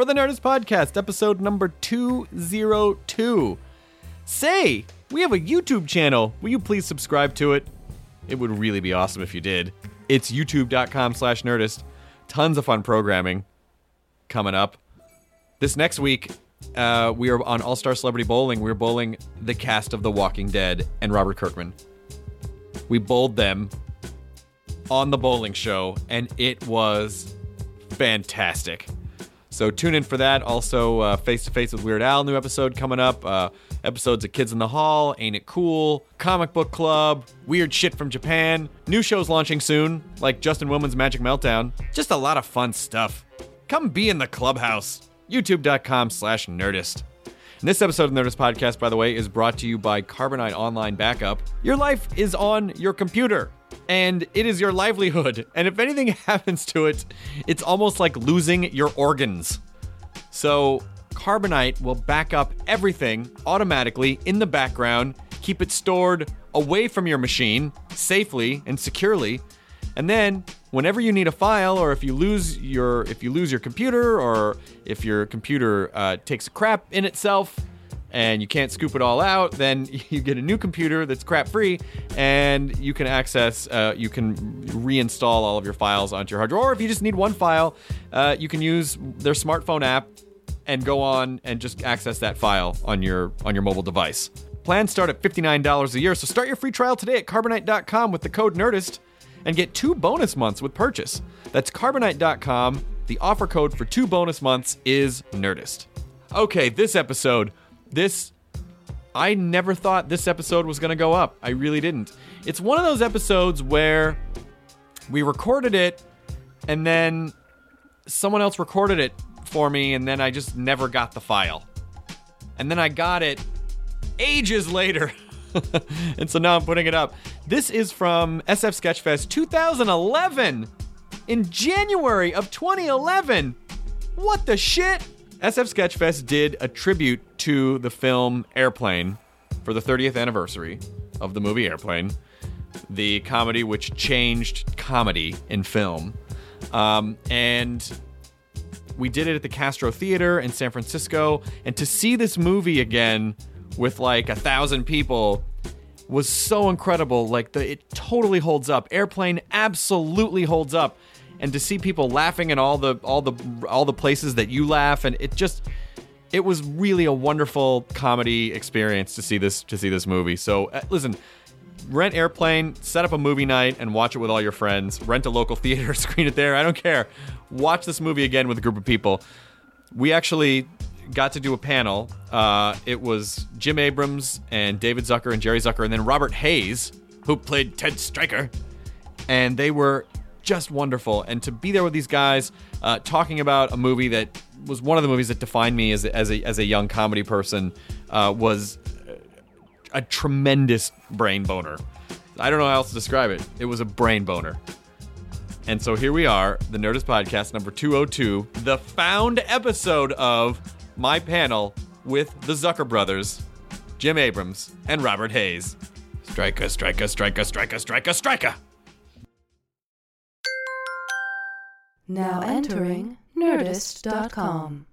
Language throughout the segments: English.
for the Nerdist Podcast, episode number 202. Say, we have a YouTube channel. Will you please subscribe to it? It would really be awesome if you did. It's youtube.com slash nerdist. Tons of fun programming coming up. This next week, uh, we are on All Star Celebrity Bowling. We're bowling the cast of The Walking Dead and Robert Kirkman. We bowled them on the bowling show, and it was fantastic. So tune in for that. Also, Face to Face with Weird Al, new episode coming up. Uh, episodes of Kids in the Hall, Ain't It Cool, Comic Book Club, Weird Shit from Japan. New shows launching soon, like Justin Willman's Magic Meltdown. Just a lot of fun stuff. Come be in the clubhouse. YouTube.com slash Nerdist. And this episode of Nerdist Podcast, by the way, is brought to you by Carbonite Online Backup. Your life is on your computer, and it is your livelihood. And if anything happens to it, it's almost like losing your organs. So, Carbonite will back up everything automatically in the background, keep it stored away from your machine safely and securely. And then whenever you need a file or if you lose your if you lose your computer or if your computer uh, takes a crap in itself and you can't scoop it all out then you get a new computer that's crap free and you can access uh, you can reinstall all of your files onto your hard drive or if you just need one file uh, you can use their smartphone app and go on and just access that file on your on your mobile device plans start at $59 a year so start your free trial today at carbonite.com with the code nerdist and get two bonus months with purchase. That's carbonite.com. The offer code for two bonus months is Nerdist. Okay, this episode, this. I never thought this episode was going to go up. I really didn't. It's one of those episodes where we recorded it and then someone else recorded it for me and then I just never got the file. And then I got it ages later. and so now I'm putting it up. This is from SF Sketchfest 2011 in January of 2011. What the shit? SF Sketchfest did a tribute to the film Airplane for the 30th anniversary of the movie Airplane, the comedy which changed comedy in film. Um, and we did it at the Castro Theater in San Francisco. And to see this movie again with like a thousand people was so incredible. Like the it totally holds up. Airplane absolutely holds up. And to see people laughing in all the all the all the places that you laugh, and it just it was really a wonderful comedy experience to see this to see this movie. So uh, listen, rent Airplane, set up a movie night, and watch it with all your friends. Rent a local theater, screen it there. I don't care. Watch this movie again with a group of people. We actually got to do a panel. Uh, it was Jim Abrahams and David Zucker and Jerry Zucker, and then Robert Hays, who played Ted Striker. And they were just wonderful. And to be there with these guys uh, talking about a movie that was one of the movies that defined me as, as, a, as a young comedy person uh, was a tremendous brain boner. I don't know how else to describe it. It was a brain boner. And so here we are, the Nerdist Podcast number 202, the found episode of my panel with the Zucker brothers, Jim Abrahams, and Robert Hays. Striker, striker, striker, striker, striker, striker. Now entering Nerdist.com.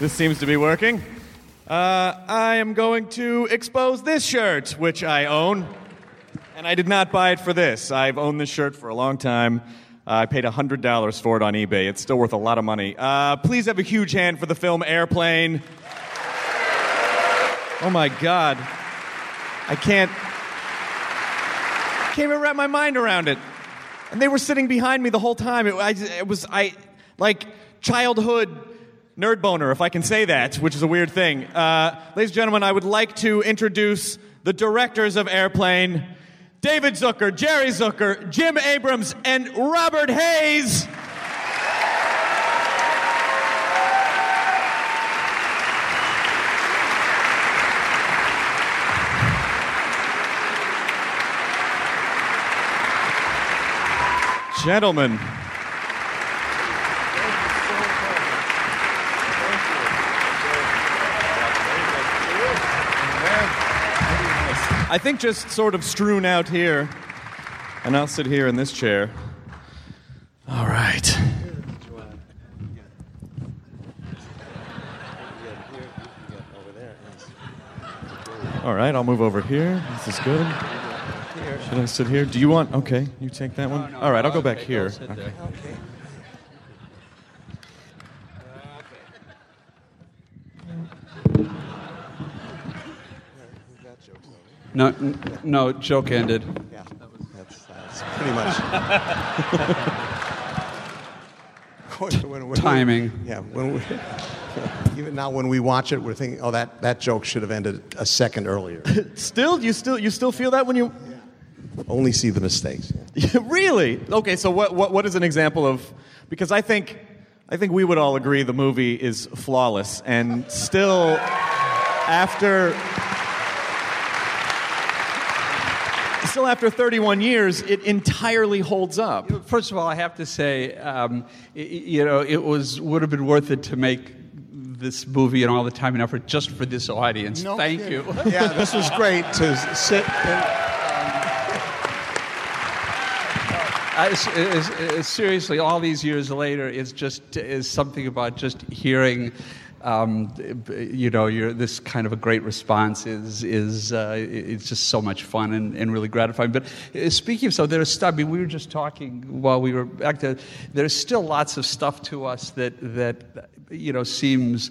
This seems to be working. Uh, I am going to expose this shirt, which I own. And I did not buy it for this. I've owned this shirt for a long time. Uh, I paid $100 for it on eBay. It's still worth a lot of money. Uh, please have a huge hand for the film Airplane. Oh my God. I can't. Can't even wrap my mind around it. And they were sitting behind me the whole time. It, I, it was, I, like, childhood nerd boner, if I can say that, which is a weird thing. Uh, ladies and gentlemen, I would like to introduce the directors of Airplane David Zucker, Jerry Zucker, Jim Abrahams, and Robert Hays. Gentlemen. I think just sort of strewn out here, and I'll sit here in this chair. All right. All right, I'll move over here. This is good. Should I sit here? Do you want? Okay, you take that one. All right, I'll go back here. Okay. No, n- no, joke ended. Yeah, that's, that's pretty much. when, when Timing. We, yeah, when we, even now when we watch it, we're thinking, oh, that, that joke should have ended a second earlier. Still, you still you still feel that when you Only see the mistakes. really? Okay, so what, what what is an example of because I think I think we would all agree the movie is flawless and still after still after 31 years it entirely holds up. First of all, I have to say, um, y- y- you know, it was would have been worth it to make this movie and all the time and effort just for this audience. Thank kidding. you. yeah, this was great to sit. And, I- s- s- s- seriously, all these years later, is just is something about just hearing. Um, you know, this kind of a great response is is uh, it's just so much fun and, and really gratifying. But uh, speaking of so, there's stuff. I mean, we were just talking while we were back there. There's still lots of stuff to us that that you know seems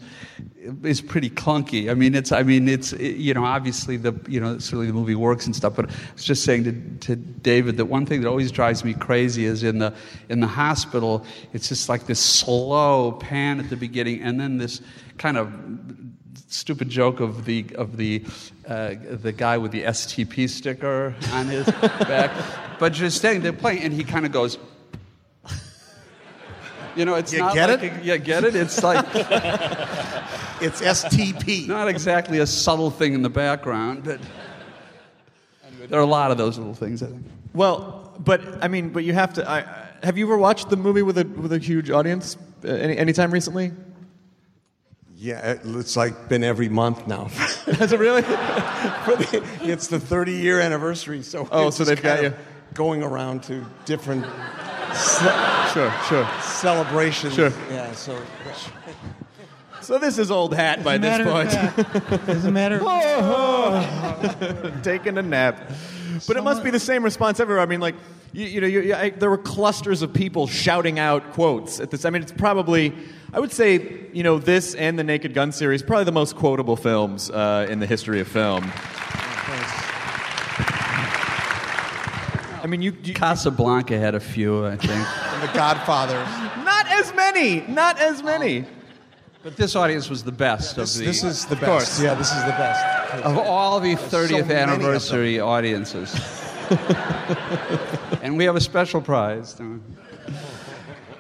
is pretty clunky. I mean, it's I mean it's you know obviously the you know certainly the movie works and stuff. But I was just saying to, to David that one thing that always drives me crazy is in the in the hospital. It's just like this slow pan at the beginning, and then this kind of stupid joke of the of the uh, the guy with the STP sticker on his back. But just standing there playing, and he kind of goes. You know, it's You not get like it? A, yeah, get it? It's like it's STP. not exactly a subtle thing in the background, but there are a lot of those little things. I think. Well, but I mean, but you have to I, I- have you ever watched the movie with a with a huge audience uh, any anytime recently? Yeah, it's like been every month now. Has it really? The- it's the 30 year anniversary, so Oh, it's so they've got you. going around to different sure, sure. celebrations. Sure. Yeah, so So this is old hat by this point. Doesn't matter. taking a nap. But it must be the same response everywhere. I mean, like, you, you know, you, I, there were clusters of people shouting out quotes at this. I mean, it's probably, I would say, you know, this and the Naked Gun series, probably the most quotable films uh, in the history of film. I mean, you, you Casablanca had a few, I think. and The Godfather. not as many, not as many. But this audience was the best This, of the this is the best. course. Yeah, this is the best. of all the 30th many of them. anniversary audiences. and we have a special prize.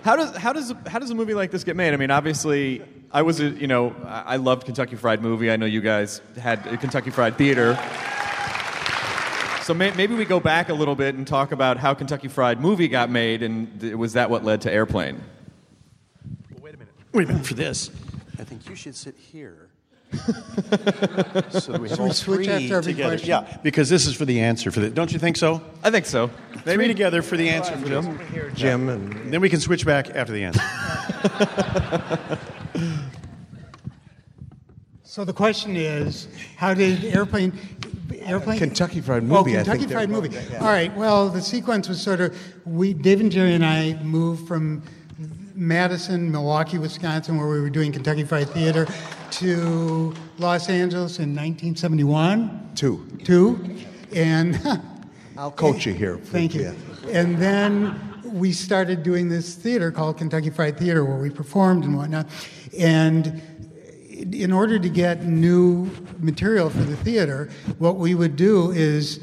How does how does how does a movie like this get made? I mean, obviously, I was a, you know I I loved Kentucky Fried Movie. I know you guys had a Kentucky Fried Theater. So may, maybe we go back a little bit and talk about how Kentucky Fried Movie got made, and th- was that what led to Airplane? Wait a minute. Wait a minute for this. I think you should sit here. so that we Should all we switch three after every together. question? Yeah, because this is for the answer for the. Don't you think so? I think so. Three together for the answer for this. Jim and Then we can switch back after the answer. So the question is, how did airplane? Airplane. Kentucky Fried Oh, Movie, I Kentucky think Fried Movie. yeah. All right. Well, the sequence was sort of we, Dave and Jerry and I moved from Madison, Milwaukee, Wisconsin, where we were doing Kentucky Fried Theater, to Los Angeles in 1971. Two. Two, and I'll coach you here. Thank you. Yeah. And then we started doing this theater called Kentucky Fried Theater where we performed and whatnot. And in order to get new material for the theater, what we would do is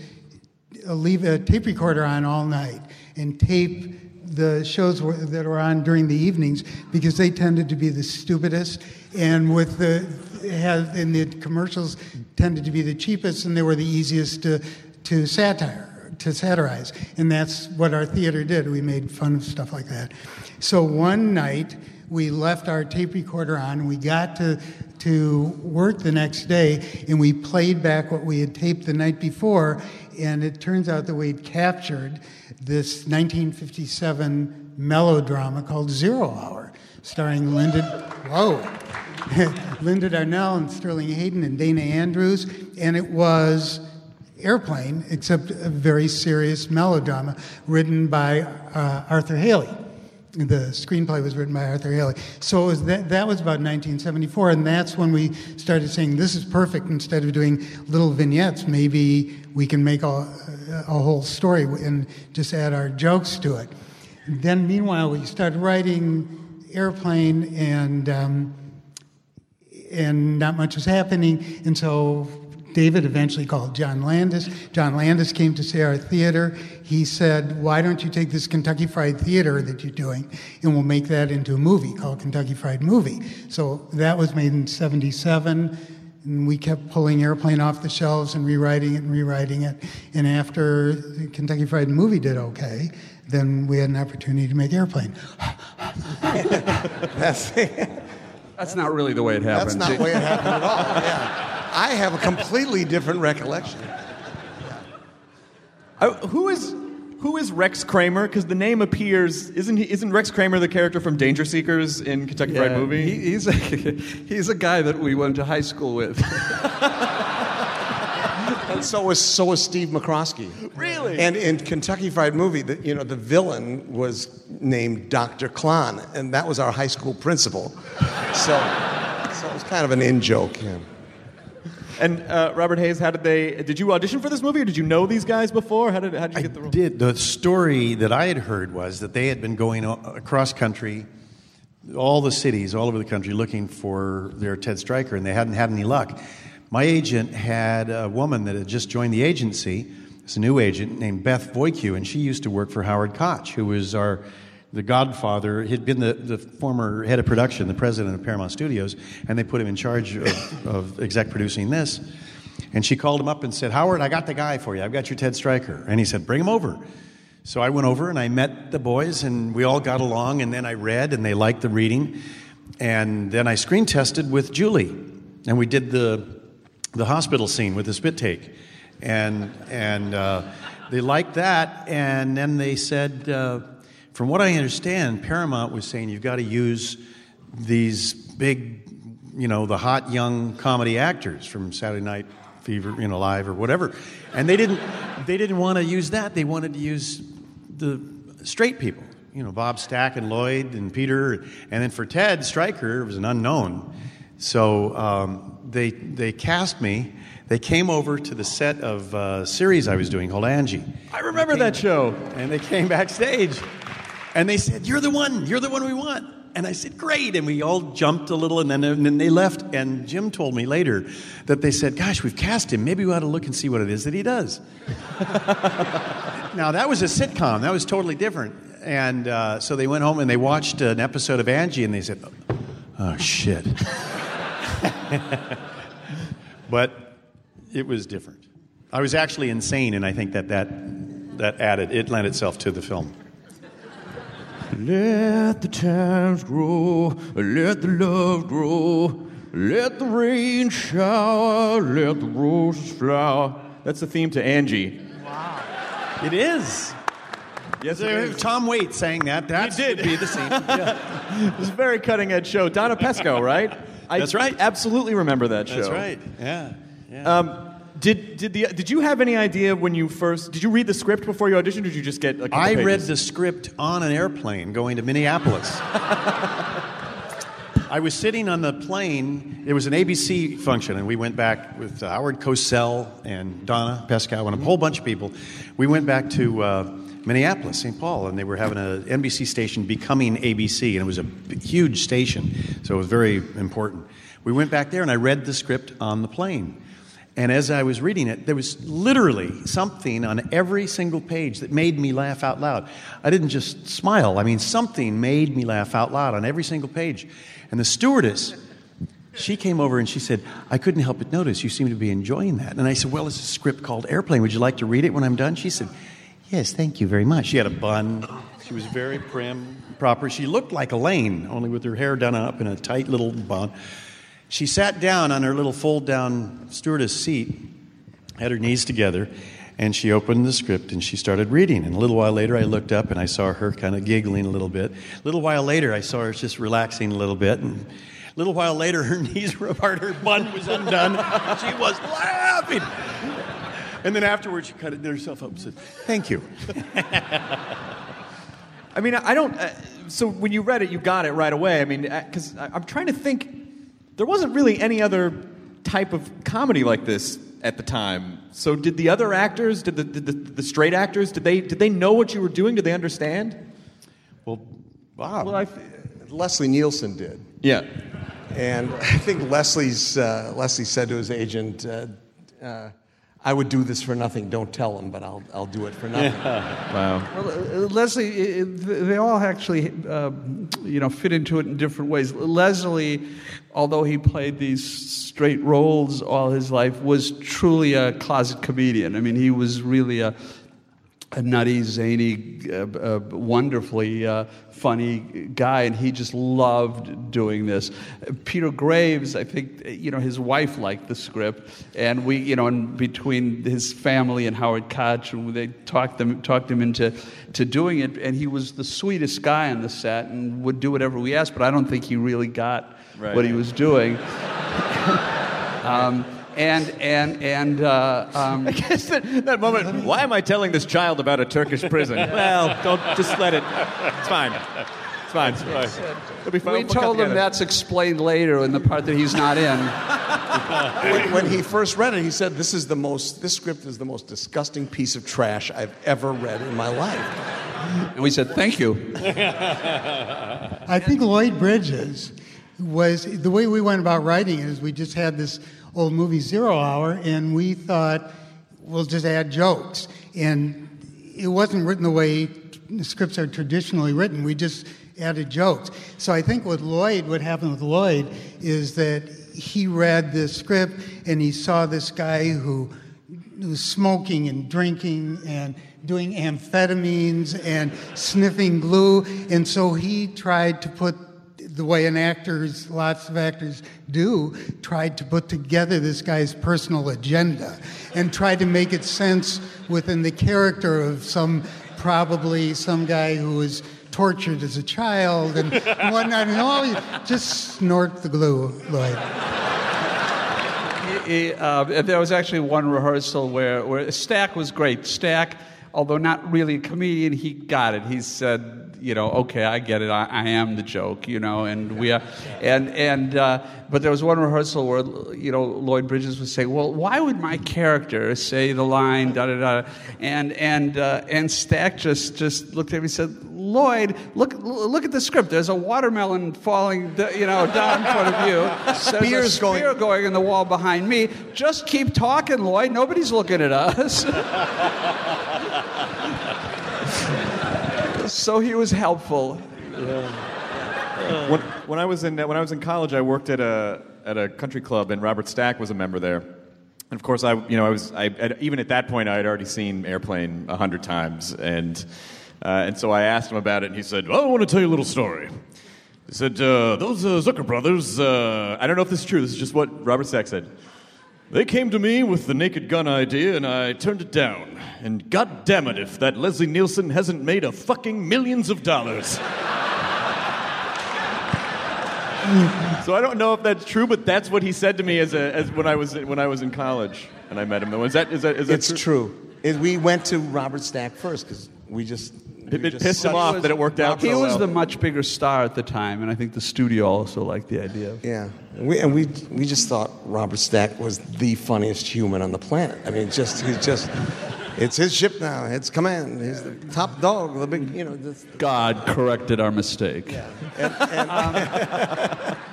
leave a tape recorder on all night and tape the shows were- that were on during the evenings because they tended to be the stupidest. And with the have and the commercials tended to be the cheapest and they were the easiest to to satire to satirize. And that's what our theater did. We made fun of stuff like that. So one night we left our tape recorder on. We got to to work the next day and we played back what we had taped the night before. And it turns out that we'd captured this 1957 melodrama called Zero Hour, starring Linda, whoa, Linda Darnell and Sterling Hayden and Dana Andrews, and it was Airplane, except a very serious melodrama written by uh, Arthur Hailey. The screenplay was written by Arthur Hailey. So was that, that was about 1974, and that's when we started saying, this is perfect. Instead of doing little vignettes, maybe we can make a, a whole story and just add our jokes to it. Then, meanwhile, we started writing Airplane, and um, and not much was happening. And so David eventually called John Landis. John Landis came to see our theater. He said, Why don't you take this Kentucky Fried Theater that you're doing and we'll make that into a movie called Kentucky Fried Movie? So that was made in 77. And we kept pulling Airplane off the shelves and rewriting it and rewriting it. And after the Kentucky Fried Movie did okay, then we had an opportunity to make Airplane. That's, That's not really the way it happened. that's not the way it happened at all. Yeah. I have a completely different recollection. Uh, who is who is Rex Kramer? Because the name appears. Isn't he? Isn't Rex Kramer the character from Danger Seekers in Kentucky Fried Movie? he- he's, a, he's a guy that we went to high school with. And so was so was Steve McCroskey. Really? And in Kentucky Fried Movie, the, you know, the villain was named Dr. Klahn, and that was our high school principal. So, so it was kind of an in joke. Yeah. And uh, Robert Hays, how did they? Did you audition for this movie, or did you know these guys before? How did how did you I get the role? did. The story that I had heard was that they had been going across country, all the cities all over the country, looking for their Ted Striker, and they hadn't had any luck. My agent had a woman that had just joined the agency. It's a new agent named Beth Voicu, and she used to work for Howard Koch, who was our the godfather. He'd been the, the former head of production, the president of Paramount Studios, and they put him in charge of, of exec producing this. And she called him up and said, Howard, I got the guy for you. I've got your Ted Striker. And he said, Bring him over. So I went over and I met the boys, and we all got along. And then I read, and they liked the reading. And then I screen tested with Julie, and we did the, the hospital scene with the spit take. And, and uh, they liked that. And then they said, uh, from what I understand, Paramount was saying you've got to use these big, you know, the hot young comedy actors from Saturday Night Fever, you know, live or whatever. And they didn't, they didn't want to use that. They wanted to use the straight people, you know, Bob Stack and Lloyd and Peter. And then for Ted Striker, it was an unknown. So um, they, they cast me. They came over to the set of a series I was doing called Angie. I remember that show. And they came backstage and they said, You're the one, you're the one we want. And I said, Great. And we all jumped a little and then, and then they left. And Jim told me later that they said, Gosh, we've cast him. Maybe we ought to look and see what it is that he does. now, that was a sitcom, that was totally different. And uh, so they went home and they watched an episode of Angie and they said, Oh, shit. but it was different. I was actually insane, and I think that that, that added, it lent itself to the film. Let the times grow, let the love grow, let the rain shower, let the roses flower. That's the theme to Angie. Wow. It is. Yes, If Tom Waits sang that, that did. be the scene. Yeah. It was a very cutting edge show. Donna Pescow, right? I That's right. Absolutely remember that show. That's right. Yeah. yeah. Um, did did the did you have any idea when you first did you read the script before you auditioned? Or did you just get? A couple I read the script on an airplane going to Minneapolis. I was sitting on the plane. It was an ABC function, and we went back with uh, Howard Cosell and Donna Pescow and a whole bunch of people. We went back to uh, Minneapolis, St. Paul, and they were having an NBC station becoming ABC, and it was a huge station, so it was very important. We went back there, and I read the script on the plane. And as I was reading it, there was literally something on every single page that made me laugh out loud. I didn't just smile, I mean, something made me laugh out loud on every single page. And the stewardess, she came over and she said, I couldn't help but notice you seem to be enjoying that. And I said, Well, it's a script called Airplane. Would you like to read it when I'm done? She said, Yes, thank you very much. She had a bun. She was very prim, proper. She looked like Elaine, only with her hair done up in a tight little bun. She sat down on her little fold down stewardess seat, had her knees together, and she opened the script and she started reading. And a little while later, I looked up and I saw her kind of giggling a little bit. A little while later, I saw her just relaxing a little bit. And a little while later, her knees were apart, her bun was undone. she was laughing. And then afterwards, she kind of did herself up and said, Thank you. I mean, I don't. Uh, so when you read it, you got it right away. I mean, because I'm trying to think, there wasn't really any other type of comedy like this at the time. So did the other actors, did the, did the, the straight actors, did they did they know what you were doing? Did they understand? Well, Bob. Well, I, Leslie Nielsen did. Yeah. And I think Leslie's, uh, Leslie said to his agent, uh, uh, I would do this for nothing. Don't tell him, but I'll, I'll do it for nothing. Yeah. Wow. Well, uh, Leslie, uh, they all actually, uh, you know, fit into it in different ways. Leslie, although he played these straight roles all his life, was truly a closet comedian. I mean, he was really a, a nutty, zany, uh, uh, wonderfully uh, funny guy, and he just loved doing this. Peter Graves, I think, you know, his wife liked the script, and we, you know, and between his family and Howard Koch, they talked them, talked him into to doing it, and he was the sweetest guy on the set and would do whatever we asked, but I don't think he really got Right. what he was doing. um, and and and uh, um, I guess that, that moment. Why am I telling this child about a Turkish prison? well, don't just let it. It's fine. It's fine. It'll be fine. we We'll told him together. that's explained later in the part that he's not in. when, when he first read it, he said, "This is the most. This script is the most disgusting piece of trash I've ever read in my life." And we said, "Thank you." I think Lloyd Bridges was the way we went about writing it is we just had this old movie Zero Hour, and we thought we'll just add jokes, and it wasn't written the way the scripts are traditionally written. We just added jokes. So I think with Lloyd, what happened with Lloyd is that he read the script and he saw this guy who was smoking and drinking and doing amphetamines and sniffing glue. And so he tried to put the way an actors, lots of actors do, tried to put together this guy's personal agenda and tried to make it sense within the character of some, probably some guy who was tortured as a child and whatnot. And all just snort the glue, Lloyd. Uh, there was actually one rehearsal where, where Stack was great. Stack, although not really a comedian, he got it. He said, you know, okay, I get it. I, I am the joke, you know, and we are, and and uh, but there was one rehearsal where you know Lloyd Bridges would say, well, why would my character say the line da da da, and and uh, and Stack just just looked at me and said, Lloyd, look look at the script. There's a watermelon falling, you know, down in front of you. Spears going- going in the wall behind me. Just keep talking, Lloyd. Nobody's looking at us. so he was helpful. when, when I was in when I was in college, I worked at a at a country club, and Robert Stack was a member there. And of course, I you know I was I even at that point I had already seen Airplane a hundred times, and uh, and so I asked him about it, and he said, "Well, I want to tell you a little story." He said, uh, "Those uh, Zucker brothers. Uh, I don't know if this is true. This is just what Robert Stack said." They came to me with the naked gun idea, and I turned it down. And god damn it, if that Leslie Nielsen hasn't made a fucking millions of dollars. so I don't know if that's true, but that's what he said to me as, a, as when I was when I was in college and I met him. Is that is that is that it's true. It- we went to Robert Stack first because we just. We It, it just pissed him sucked- off that it worked out. He so was well. the much bigger star at the time, and I think the studio also liked the idea. Of Yeah, and we, and we we just thought Robert Stack was the funniest human on the planet. I mean, just he's just. It's his ship now. It's command. He's the top dog. The big, you know. This, God corrected our mistake.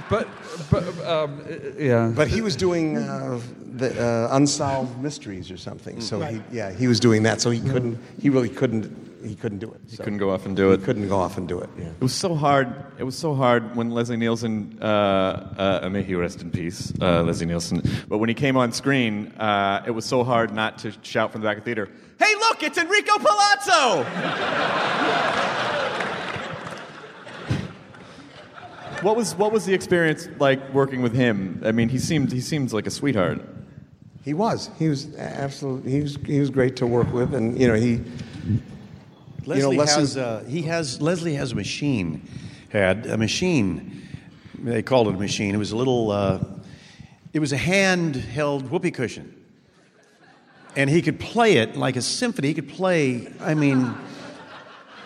but, but um, yeah. But he was doing uh, the uh, unsolved mysteries or something. So he, yeah, he was doing that. So he couldn't. He really couldn't. He couldn't do it. He So couldn't go off and do it. He couldn't go off and do it. Yeah. It was so hard. It was so hard when Leslie Nielsen, uh, uh, may he rest in peace, uh, Leslie Nielsen. But when he came on screen, uh, it was so hard not to shout from the back of the theater, "Hey, look, it's Enrico Palazzo!" what was what was the experience like working with him? I mean, he seemed he seems like a sweetheart. He was. He was absolutely. He was. He was great to work with, and you know he. Leslie you know, Leslie- has uh, he has Leslie has a machine had a machine. They called it a machine. It was a little uh, it was a handheld whoopee cushion. And he could play it like a symphony. He could play I mean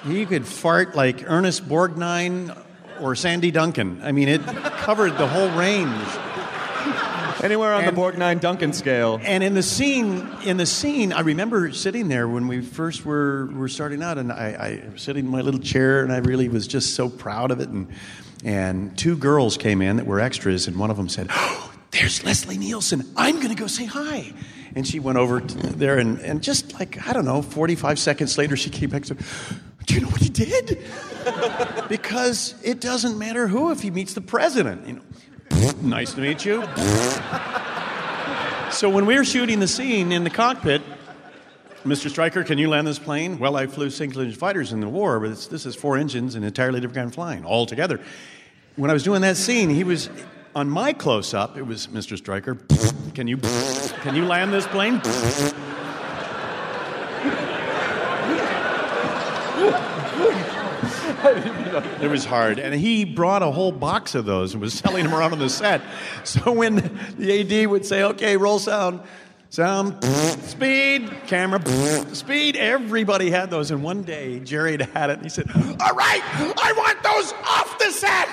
he could fart like Ernest Borgnine or Sandy Duncan. I mean it covered the whole range Anywhere on And- the Borgnine Duncan scale. and in the scene, in the scene, I remember sitting there when we first were, were starting out, and I, I was sitting in my little chair, and I really was just so proud of it. And and two girls came in that were extras, and one of them said, oh, "There's Leslie Nielsen. I'm going to go say hi." And she went over to there, and, and just like I don't know, 45 seconds later, she came back and said, "Do you know what he did?" because it doesn't matter who if he meets the president. You know, nice to meet you. So when we were shooting the scene in the cockpit, Mr. Striker, can you land this plane? Well, I flew single engine fighters in the war, but this is four engines and entirely different kind of flying all together. When I was doing that scene, he was on my close up. It was Mr. Striker. Can you can you land this plane? It was hard. And he brought a whole box of those and was selling them around on the set. So when the AD would say, okay, roll sound, sound, speed, camera, speed, everybody had those. And one day, Jerry had had it and he said, all right, I want those off the set.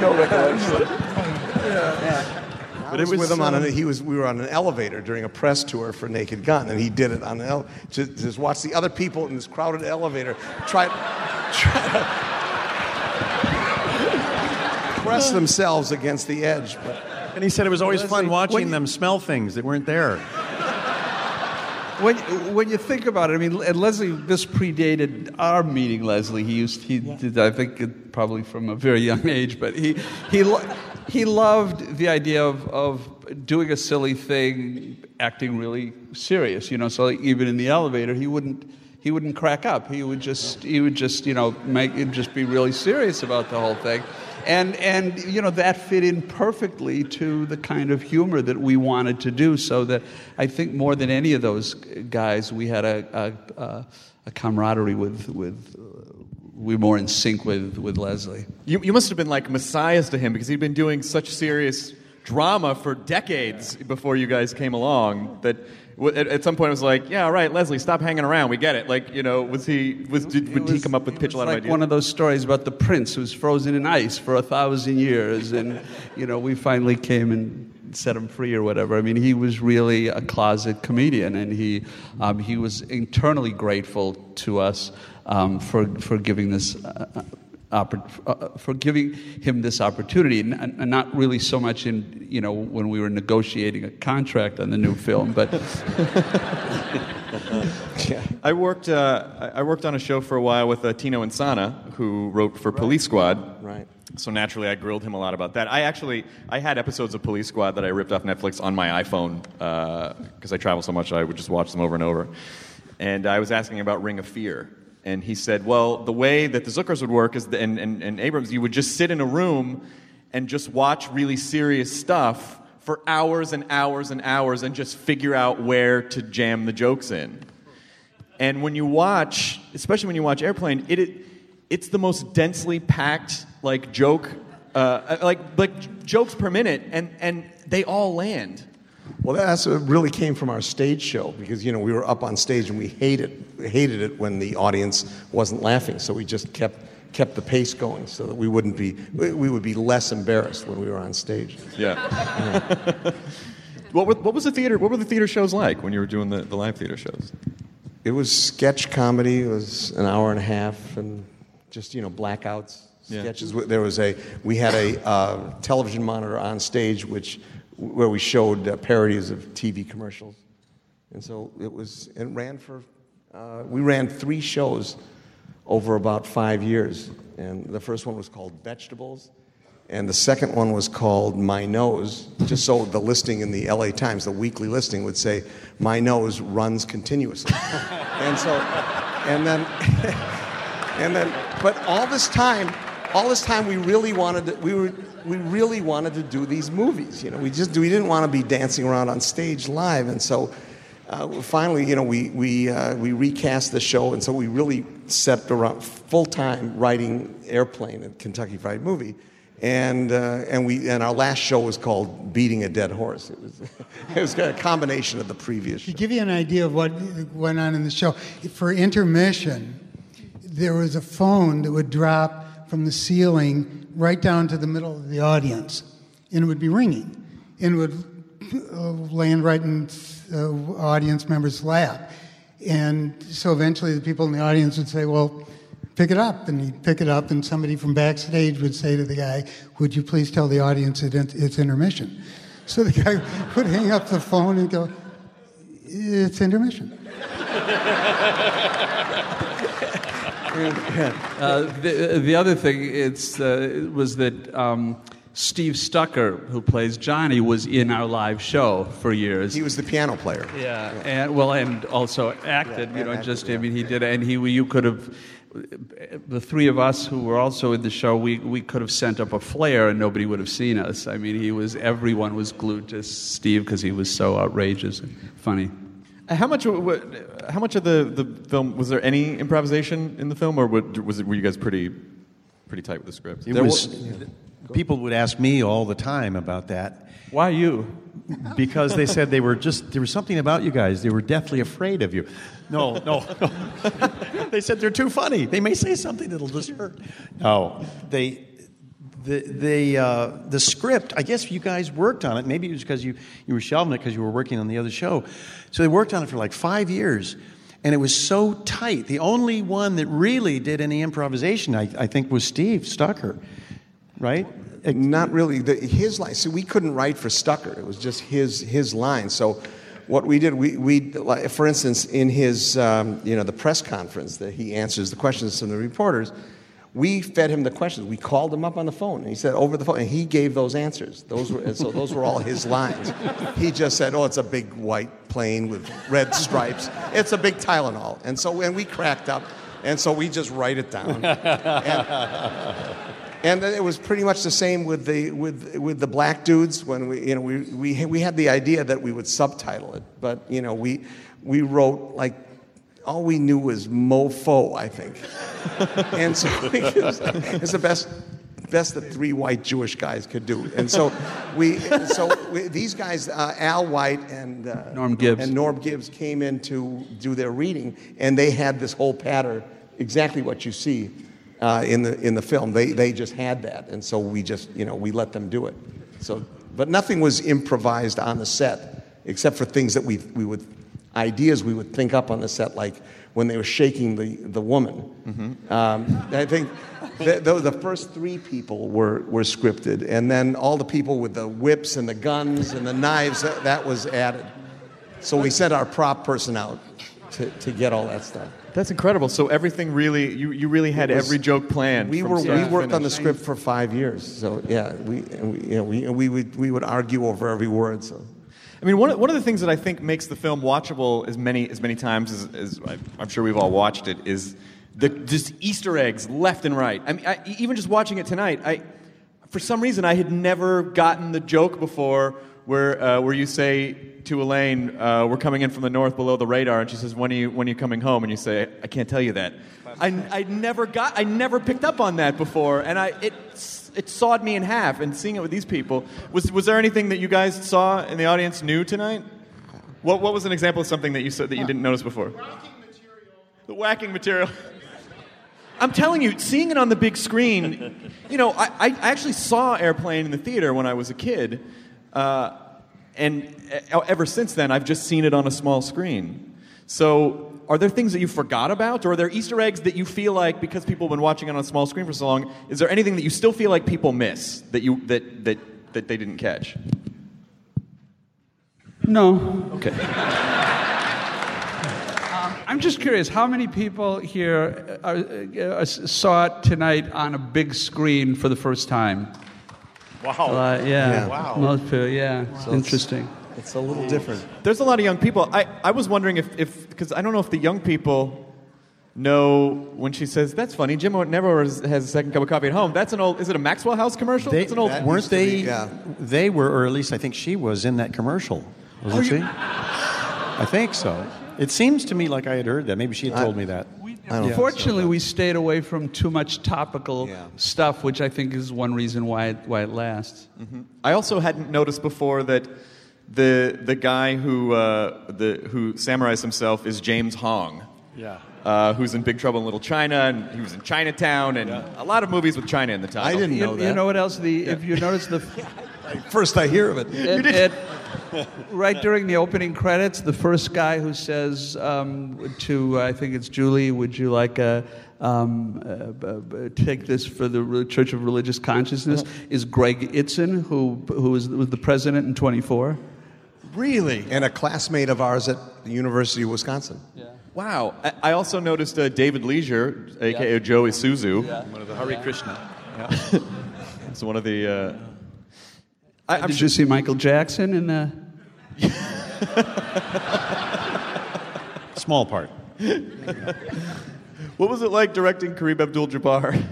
no recollection. But I it was, was, with him on um, an, he was we were on an elevator during a press tour for Naked Gun, and he did it on an ele- just, just watch the other people in this crowded elevator try, try to press themselves against the edge. But And he said it was always Leslie, fun watching you- them smell things that weren't there. When, when you think about it, I mean, and Leslie, this predated our meeting. Leslie, he used, he did, I think, it probably from a very young age, but he he lo- he loved the idea of of doing a silly thing, acting really serious. You know, so even in the elevator, he wouldn't he wouldn't crack up. He would just he would just you know make it just be really serious about the whole thing. And, and you know that fit in perfectly to the kind of humor that we wanted to do. So that I think more than any of those guys, we had a, a, a, camaraderie with with we were more in sync with with Leslie. You, you must have been like messiahs to him because he'd been doing such serious drama for decades before you guys came along that w- at, at some point it was like, yeah, all right, Leslie, stop hanging around. We get it. Like, you know, was he, was, did, would he come up with pitch a lot like of ideas? one of those stories about the prince who's frozen in ice for a thousand years, and you know we finally came and set him free or whatever. I mean, he was really a closet comedian, and he um, he was internally grateful to us um, for for giving this. Uh, uh, for giving him this opportunity, and, and not really so much in you know when we were negotiating a contract on the new film, but I worked, uh, I I worked on a show for a while with uh, Tino Insana, who wrote for Police Squad. Right. So naturally, I grilled him a lot about that. I actually, I had episodes of Police Squad that I ripped off Netflix on my iPhone because I travel so much. I would just watch them over and over. And I was asking about Ring of Fear, and he said, "Well, the way that the Zuckers would work is, the, and, and, and Abrams, you would just sit in a room and just watch really serious stuff." For hours and hours and hours, and just figure out where to jam the jokes in. And when you watch, especially when you watch Airplane, it, it it's the most densely packed like joke, uh, like like jokes per minute, and and they all land. Well, that's what really came from our stage show because you know we were up on stage and we hated hated it when the audience wasn't laughing, so we just kept kept the pace going so that we wouldn't be we we would be less embarrassed when we were on stage. Yeah. what, were, what was the theater? What were the theater shows like when you were doing the, the live theater shows? It was sketch comedy. It was an hour and a half, and just you know blackouts, Yeah. sketches. There was a we had a uh, television monitor on stage, which where we showed uh, parodies of TV commercials, and so it was. It ran for. Uh, we ran three shows over about five years, and the first one was called Vegetables. And the second one was called My Nose, just so the listing in the LA Times, the weekly listing, would say, My nose runs continuously. and so, and then, and then, but all this time, all this time we really wanted to, we were, we really wanted to do these movies. You know, we just, we didn't want to be dancing around on stage live. And so, uh, finally, you know, we, we, uh, we recast the show, and so we really set around full time writing Airplane and Kentucky Fried Movie. And, uh, and, we, and our last show was called Beating a Dead Horse. It was, it was a combination of the previous show. To give you an idea of what went on in the show, for intermission, there was a phone that would drop from the ceiling right down to the middle of the audience, and it would be ringing, and would uh, land right in uh, audience members' lap. And so eventually the people in the audience would say, Well, pick it up. And he'd pick it up, and somebody from backstage would say to the guy, Would you please tell the audience it, it's intermission? So the guy would hang up the phone and go, It's intermission. Uh, the, the other thing it's, uh, was that um, Steve Stucker, who plays Johnny, was in our live show for years. He was the piano player. Yeah, and well, and also acted. you know, just I mean, he did, and he you could have. The three of us who were also in the show, we, we could have sent up a flare and nobody would have seen us. I mean, he was everyone was glued to Steve because he was so outrageous and funny. Uh, How much? How much of the, the film was there any improvisation in the film, or was it, were you guys pretty pretty tight with the script? It There was, wa- people would ask me all the time about that. Why you? Because they said they were just, there was something about you guys. They were deathly afraid of you. No, no, no. they said they're too funny. They may say something that'll just hurt. No, they, the, the, uh, the script, I guess you guys worked on it. Maybe it was because you, you were shelving it because you were working on the other show. So they worked on it for like five years. And it was so tight. The only one that really did any improvisation, I, I think, was Steve Stucker, right? Not really. The, his line. See, we couldn't write for Stucker. It was just his his line. So, what we did, we, we for instance, in his um, you know the press conference that he answers the questions from the reporters, we fed him the questions. We called him up on the phone, and he said over the phone, and he gave those answers. Those were and so those were all his lines. He just said, "Oh, it's a big white plane with red stripes. It's a big Tylenol." And so and we cracked up, and so we just write it down. And then it was pretty much the same with the with with the black dudes when we you know we we we had the idea that we would subtitle it, but you know we we wrote like all we knew was mofo, I think, and so it's the best best that three white Jewish guys could do, and so we so we, these guys uh, Al White and uh, Norm Gibbs. and Norm Gibbs came in to do their reading, and they had this whole pattern, exactly what you see uh, in the in the film. They they just had that, and so we just you know we let them do it. So, but nothing was improvised on the set, except for things that we we would ideas we would think up on the set, like when they were shaking the the woman. Um, I think. The, the, the first three people were, were scripted, and then all the people with the whips and the guns and the knives, that, that was added. So we sent our prop person out to, to get all that stuff. That's incredible. So everything really, you, you really had was- every joke planned. We were we worked on the script for five years. So yeah, we and we, you know, we, and we would we would argue over every word. So I mean, one of, one of the things that I think makes the film watchable as many as many times as, as I'm sure we've all watched it is the just Easter eggs left and right. I mean, I, even just watching it tonight, I for some reason I had never gotten the joke before where uh, where you say to Elaine, uh, "We're coming in from the north below the radar," and she says, "When are you when are you coming home?" And you say, "I can't tell you that." I, I never got I never picked up on that before, and I it it sawed me in half. And seeing it with these people was was there anything that you guys saw in the audience new tonight? What what was an example of something that you said that you didn't notice before? The whacking material. I'm telling you, seeing it on the big screen, you know, I, I actually saw Airplane in the theater when I was a kid. Uh, and uh, ever since then, I've just seen it on a small screen. So, are there things that you forgot about? Or are there Easter eggs that you feel like, because people have been watching it on a small screen for so long, is there anything that you still feel like people miss that, you, that, that, that they didn't catch? No. Okay. I'm just curious, how many people here are, uh, saw it tonight on a big screen for the first time? Wow. Uh, yeah. Yeah. Wow. Most people, yeah. Interesting. It's a little different. There's a lot of young people. I, I was wondering if, if, because I don't know if the young people know when she says, that's funny, Jim never has has a second cup of coffee at home. That's an old, is it a Maxwell House commercial? They, That's an old, that weren't they? be, yeah. They were, or at least I think she was in that commercial. Oh, Wasn't she? I think so. It seems to me like I had heard that. Maybe she had told me that. I don't Fortunately, we stayed away from too much topical Yeah. stuff, which I think is one reason why it, why it lasts. Mm-hmm. I also hadn't noticed before that the the guy who uh, the who summarized himself is James Hong. Yeah. Uh, who's in Big Trouble in Little China, and he was in Chinatown, and a lot of movies with China in the title. I didn't You, know you that. You know what else? The if you notice the First I hear of it. it, it- right during the opening credits, the first guy who says um, to I think it's Julie, "Would you like a?" Um, uh, b- b- take this for the Re- Church of Religious Consciousness is Greg Itzin, who who was, was the president in 24. Really? And a classmate of ours at the University of Wisconsin. Wow. I, I also noticed uh, David Leisure, aka Joe Isuzu. One of the Hare Krishna. It's one of the. Uh, I, I'm Did sure, you see Michael Jackson in the? Small part. what was it like directing Kareem Abdul-Jabbar?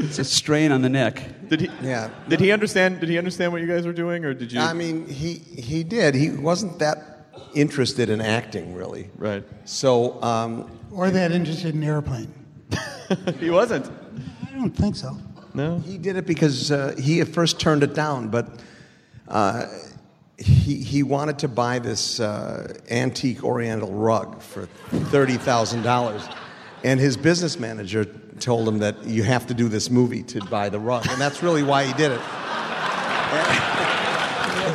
It's a strain on the neck. Did he? Yeah. Did he understand? Did he understand what you guys were doing, or did you? I mean, he, he did. He wasn't that interested in acting, really. right. So, um, Or that interested in airplane. He wasn't. I don't think so. No. He did it because uh, he at first turned it down, but uh, he, he wanted to buy this uh, antique Oriental rug for $30,000. And his business manager told him that you have to do this movie to buy the rug. And that's really why he did it.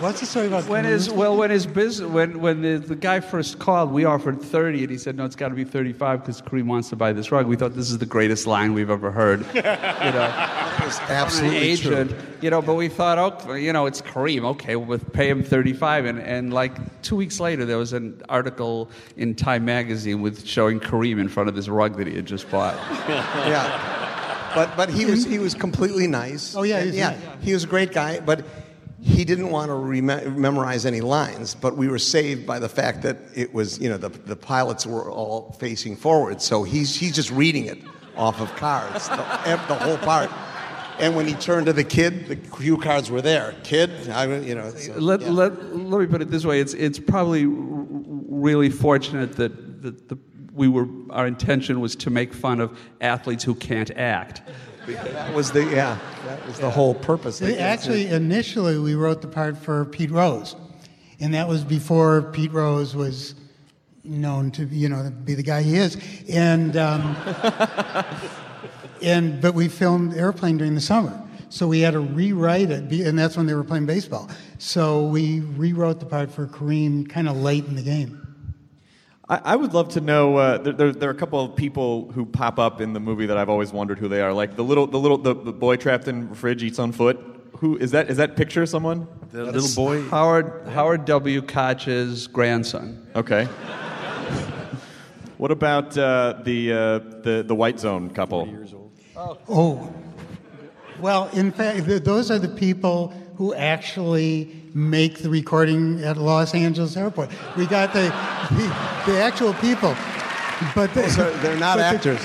What's the story about When his well, when his business, when when the, the guy first called, we offered thirty, and he said, "No, it's got to be thirty-five because Kareem wants to buy this rug." We thought this is the greatest line we've ever heard. You know, It was absolutely agent. true. You know, but we thought, oh, you know, it's Kareem. Okay, we'll pay him thirty-five, and and like two weeks later, there was an article in Time magazine with showing Kareem in front of this rug that he had just bought. Yeah. But, but he, was, he was completely nice. Oh, yeah, And he's yeah. nice. He was a great guy, but he didn't want to rem- memorize any lines. But we were saved by the fact that it was, you know, the, the pilots were all facing forward. So he's, he's just reading it off of cards, the, the whole part. And when he turned to the kid, the cue cards were there. Kid, I, you know. so, let, yeah. let, let me put it this way: it's it's probably r- really fortunate that, that the, we were our intention was to make fun of athletes who can't act. That was the, yeah, that was the whole purpose. Actually, initially, we wrote the part for Pete Rose, and that was before Pete Rose was known to you know be the guy he is. And um, and but we filmed Airplane during the summer, so we had to rewrite it, and that's when they were playing baseball. So we rewrote the part for Kareem kind of late in the game. I, I would love to know. Uh, there, there, there are a couple of people who pop up in the movie that I've always wondered who they are. Like the little, the little, the, the boy trapped in the fridge eats on foot. Who is that? Is that picture someone? The little boy. Howard Howard W. Koch's grandson. Okay. what about uh, the, uh, the the White Zone couple? Oh, well, in fact, those are the people who actually make the recording at Los Angeles Airport. We got the the, the actual people, but Those are- oh, they're not but the- actors.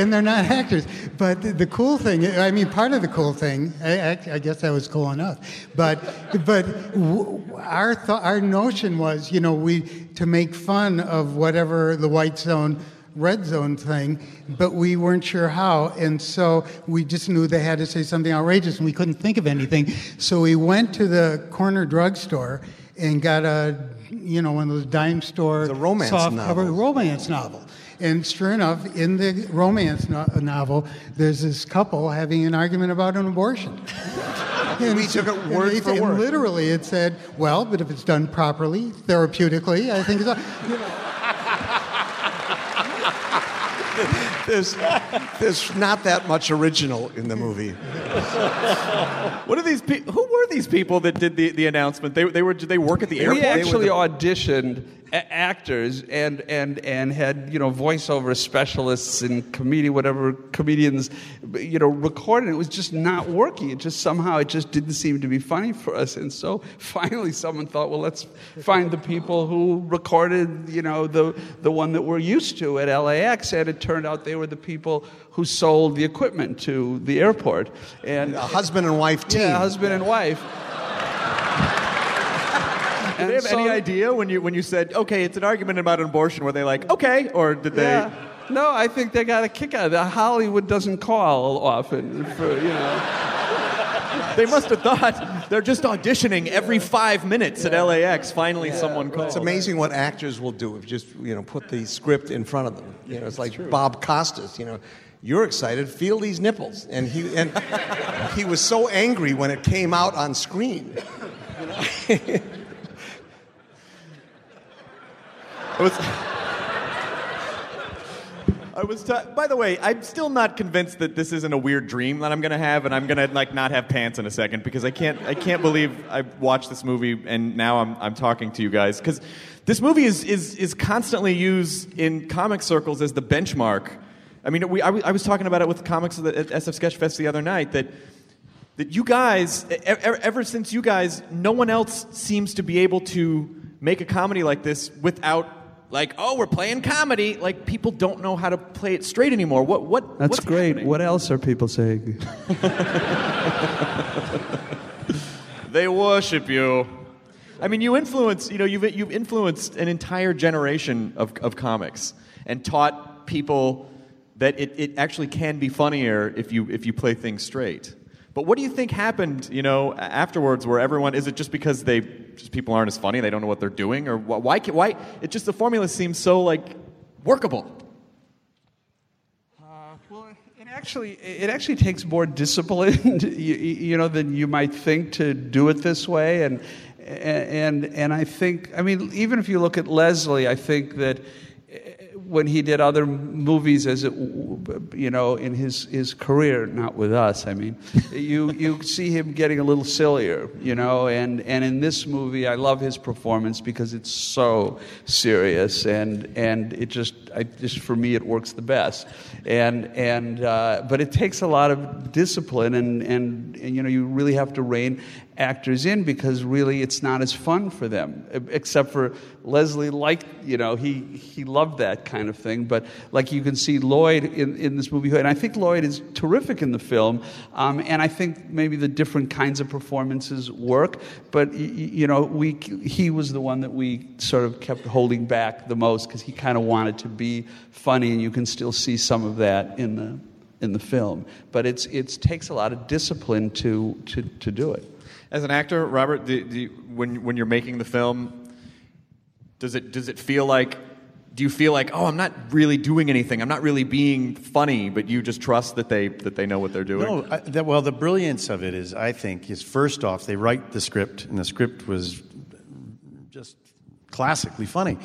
and they're not actors. But the, the cool thing, I mean, part of the cool thing, I, I, I guess that was cool enough. But but w- our th- our notion was, you know, we to make fun of whatever the white zone. Red zone thing, but we weren't sure how, and so we just knew they had to say something outrageous, and we couldn't think of anything. So we went to the corner drugstore and got a, you know, one of those dime store a romance soft novel. cover romance novel. And sure enough, in the romance no- novel, there's this couple having an argument about an abortion. And We took it word they- for and word. Literally, it said, "Well, but if it's done properly, therapeutically, I think it's." You know, There's, there's not that much original in the movie. What are these people? Who were these people that did the, the announcement? They, they were did they work at the airport? We actually auditioned a- actors and, and, and had you know voiceover specialists and comedian whatever comedians you know recorded. It was just not working. It just somehow it just didn't seem to be funny for us. And so finally, someone thought, well, let's find the people who recorded you know the the one that we're used to at LAX. And it turned out they were the people who sold the equipment to the airport. And A husband and wife team. yeah, husband and wife. Did they have any idea when you when you said, okay, it's an argument about an abortion? Were they like, okay, or did they? Yeah. No, I think they got a kick out of it. Hollywood doesn't call often for, you know. They must have thought they're just auditioning every five minutes at LAX. Finally, someone calls. It's amazing what actors will do if you just you know put the script in front of them. You know, it's like Bob Costas. You know, you're excited, feel these nipples, and he and he was so angry when it came out on screen. I was. I was. by the way, I'm still not convinced that this isn't a weird dream that I'm gonna have, and I'm gonna like not have pants in a second because I can't. I can't believe I watched this movie and now I'm I'm talking to you guys because this movie is is is constantly used in comic circles as the benchmark. I mean, we, I, was- talking about it with the comics at SF Sketchfest the other night that that you guys, e- ever since you guys, no one else seems to be able to make a comedy like this without, like, oh, we're playing comedy. Like, people don't know how to play it straight anymore. What? What? That's what's great. happening? What else are people saying? They worship you. I mean, you influence. You know, you've you've influenced an entire generation of of comics and taught people that it, it actually can be funnier if you if you play things straight. But what do you think happened? You know, afterwards, where everyone is it just because they just people aren't as funny, they don't know what they're doing, or wh- why? Why? It just the formula seems so like workable. Uh, it actually, it actually takes more discipline, you, you know, than you might think to do it this way. And, and, and I think, I mean, even if you look at Leslie, I think that when he did other movies as it, you know, in his, his career, not with us, I mean, you, you see him getting a little sillier, you know, and, and in this movie, I love his performance because it's so serious and, and it just, I, just for me, it works the best. And, and, uh, but it takes a lot of discipline and, and, and, you know, you really have to rein actors in because really it's not as fun for them except for leslie liked you know he, he loved that kind of thing. But like you can see lloyd in, in this movie and i think lloyd is terrific in the film um, and i think maybe the different kinds of performances work. But you know we he was the one that we sort of kept holding back the most because he kind of wanted to be funny and you can still see some of that in the in the film. But it's it takes a lot of discipline to to, to do it As an actor, Robert, do, do you, when when you're making the film, does it does it feel like do you feel like oh I'm not really doing anything I'm not really being funny but you just trust that they that they know what they're doing? No, I, that, well, the brilliance of it is, I think, is first off, they write the script, and the script was just classically funny.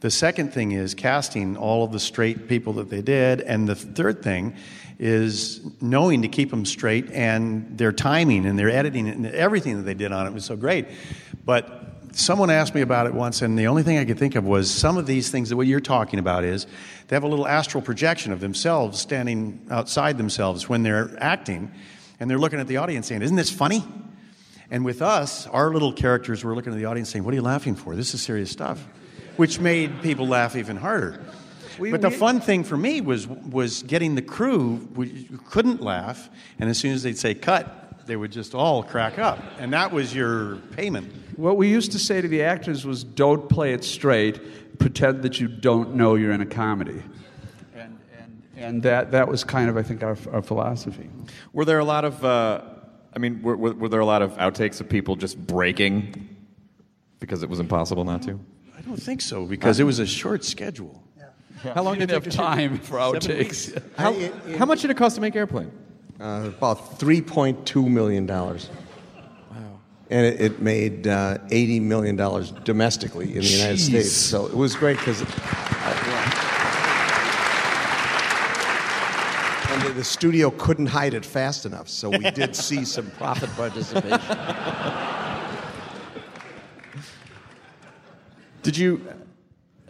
The second thing is casting all of the straight people that they did, and the third thing is knowing to keep them straight, and their timing and their editing and everything that they did on it was so great. But someone asked me about it once, and the only thing I could think of was some of these things that what you're talking about is they have a little astral projection of themselves standing outside themselves when they're acting, and they're looking at the audience saying, "Isn't this funny?" And with us, our little characters were looking at the audience saying, What are you laughing for? This is serious stuff, which made people laugh even harder. But the fun thing for me was was getting the crew we couldn't laugh, and as soon as they'd say cut, they would just all crack up, and that was your payment. What we used to say to the actors was, "Don't play it straight. Pretend that you don't know you're in a comedy." And and, and that that was kind of, I think, our, our philosophy. Were there a lot of, uh, I mean, were, were, were there a lot of outtakes of people just breaking because it was impossible not to? I don't think so because it was a short schedule. How long did it take have to shoot? time for Seven outtakes. weeks? How, how much did it cost to make Airplane? Uh, about $3.2 million. Wow. And it, it made uh, $80 million domestically in the United States. So it was great because. And the, the studio couldn't hide it fast enough, so we did see some profit participation. Did you?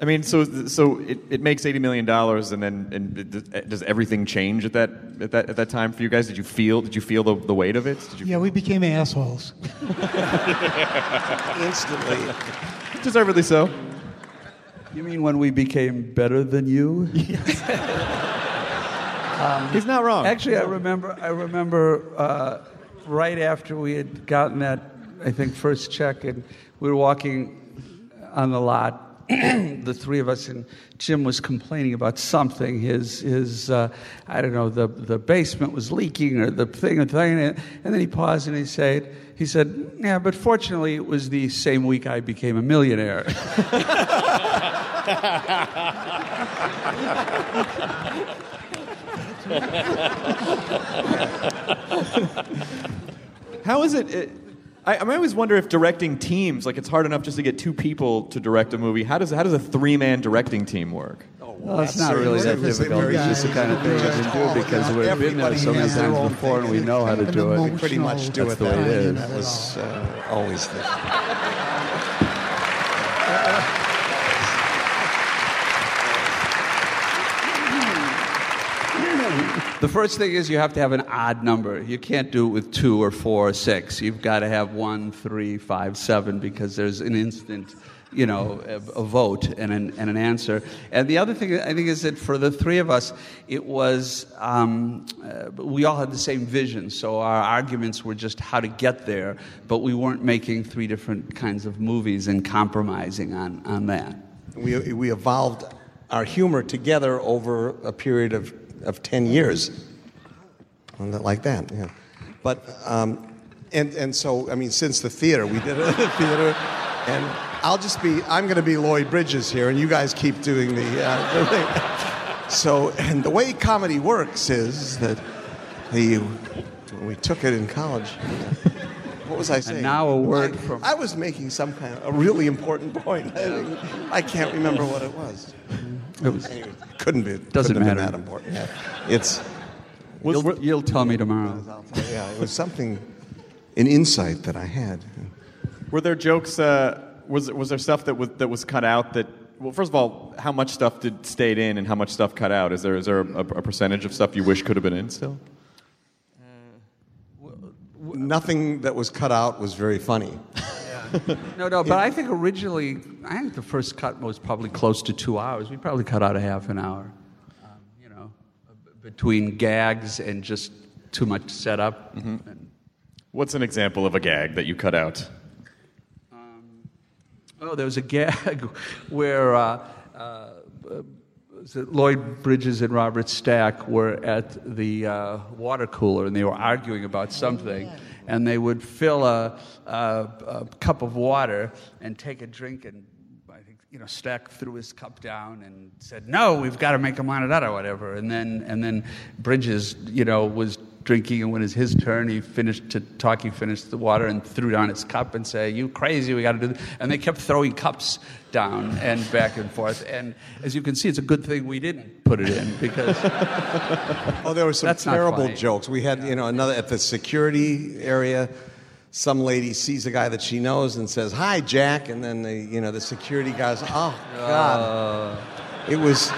I mean, so so it, it makes eighty million dollars, and then and it- does everything change at that at that at that time for you guys? Did you feel did you feel the, the weight of it? Did you Yeah, we became assholes. Instantly. deservedly so? You mean when we became better than you? He's not wrong. Actually, I remember. I remember uh, right after we had gotten that, I think, first check, and we were walking on the lot. the three of us, and Jim was complaining about something. His, his, uh, I don't know, the the basement was leaking, or the thing, or thing. And then he paused and he said, he said, "Yeah, but fortunately, it was the same week I became a millionaire." How is it? It I, I always wonder if directing teams, like it's hard enough just to get two people to direct a movie. How does how does a three man directing team work? Well, it's not really that difficult. It's just the kind of thing we can do because we've been there so many times before and we know how to do it. We pretty much do That's it the way that it That was uh, always the. The first thing is you have to have an odd number. You can't do it with two or four or six. You've got to have one, three, five, seven, because there's an instant, you know, a, a vote and an, and an answer. And the other thing I think is that for the three of us, it was um, uh, we all had the same vision. So our arguments were just how to get there, but we weren't making three different kinds of movies and compromising on, on that. We, we evolved our humor together over a period of, of 10 years. Like that, yeah. But, um, and, and so, I mean, since the theater, we did it at the theater, and I'll just be, I'm going to be Lloyd Bridges here, and you guys keep doing the, uh, the. So, and the way comedy works is that the, when we took it in college, what was I saying? now a word I, from- I was making some kind of a really important point. I, I can't remember what it was. It was, Anyway, couldn't be. Doesn't couldn't have matter. been that important. Yeah. It's. you'll, you'll tell me tomorrow. Yeah, it was something, an insight that I had. Were there jokes? Uh, was was there stuff that was that was cut out? That well, first of all, how much stuff did stayed in, and how much stuff cut out? Is there is there a, a percentage of stuff you wish could have been in still? Nothing that was cut out was very funny. No, no, but I think originally, I think the first cut was probably close to two hours. We probably cut out a half an hour, um, you know, between gags and just too much setup. And, What's an example of a gag that you cut out? oh, there was a gag where uh, uh, was it Lloyd Bridges and Robert Stack were at the uh, water cooler and they were arguing about something. And they would fill a, a, a cup of water and take a drink and I think you know Stack threw his cup down and said, "No, we've got to make him on it or whatever." And then and then Bridges, you know, was drinking and when it was his turn, he finished to talk. He finished the water and threw down his cup and said, "You crazy? We got to do." This. And they kept throwing cups down and back and forth. And as you can see, it's a good thing we didn't put it in because Oh, there were some terrible jokes. We had, you know, another at the security area. Some lady sees a guy that she knows and says, "Hi, Jack," and then the, you know, the security guys, "Oh God!" Uh. It was,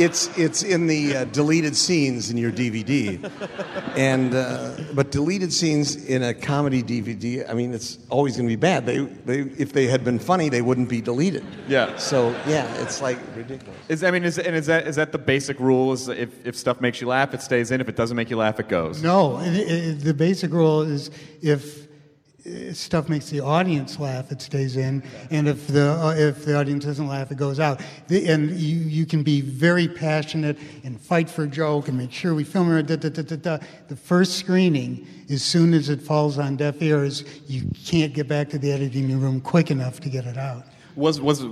it's it's in the uh, deleted scenes in your DVD, and uh, but deleted scenes in a comedy DVD. I mean, it's always going to be bad. They they if they had been funny, they wouldn't be deleted. Yeah. So yeah, it's like ridiculous. Is I mean, is and is that is that the basic rule? Is if if stuff makes you laugh, it stays in. If it doesn't make you laugh, it goes. No, it, it, the basic rule is if stuff makes the audience laugh, it stays in, and if the uh, if the audience doesn't laugh, it goes out. The, and you you can be very passionate and fight for a joke and make sure we film it. Da, da, da, da, da. The first screening, as soon as it falls on deaf ears, you can't get back to the editing room quick enough to get it out. Was was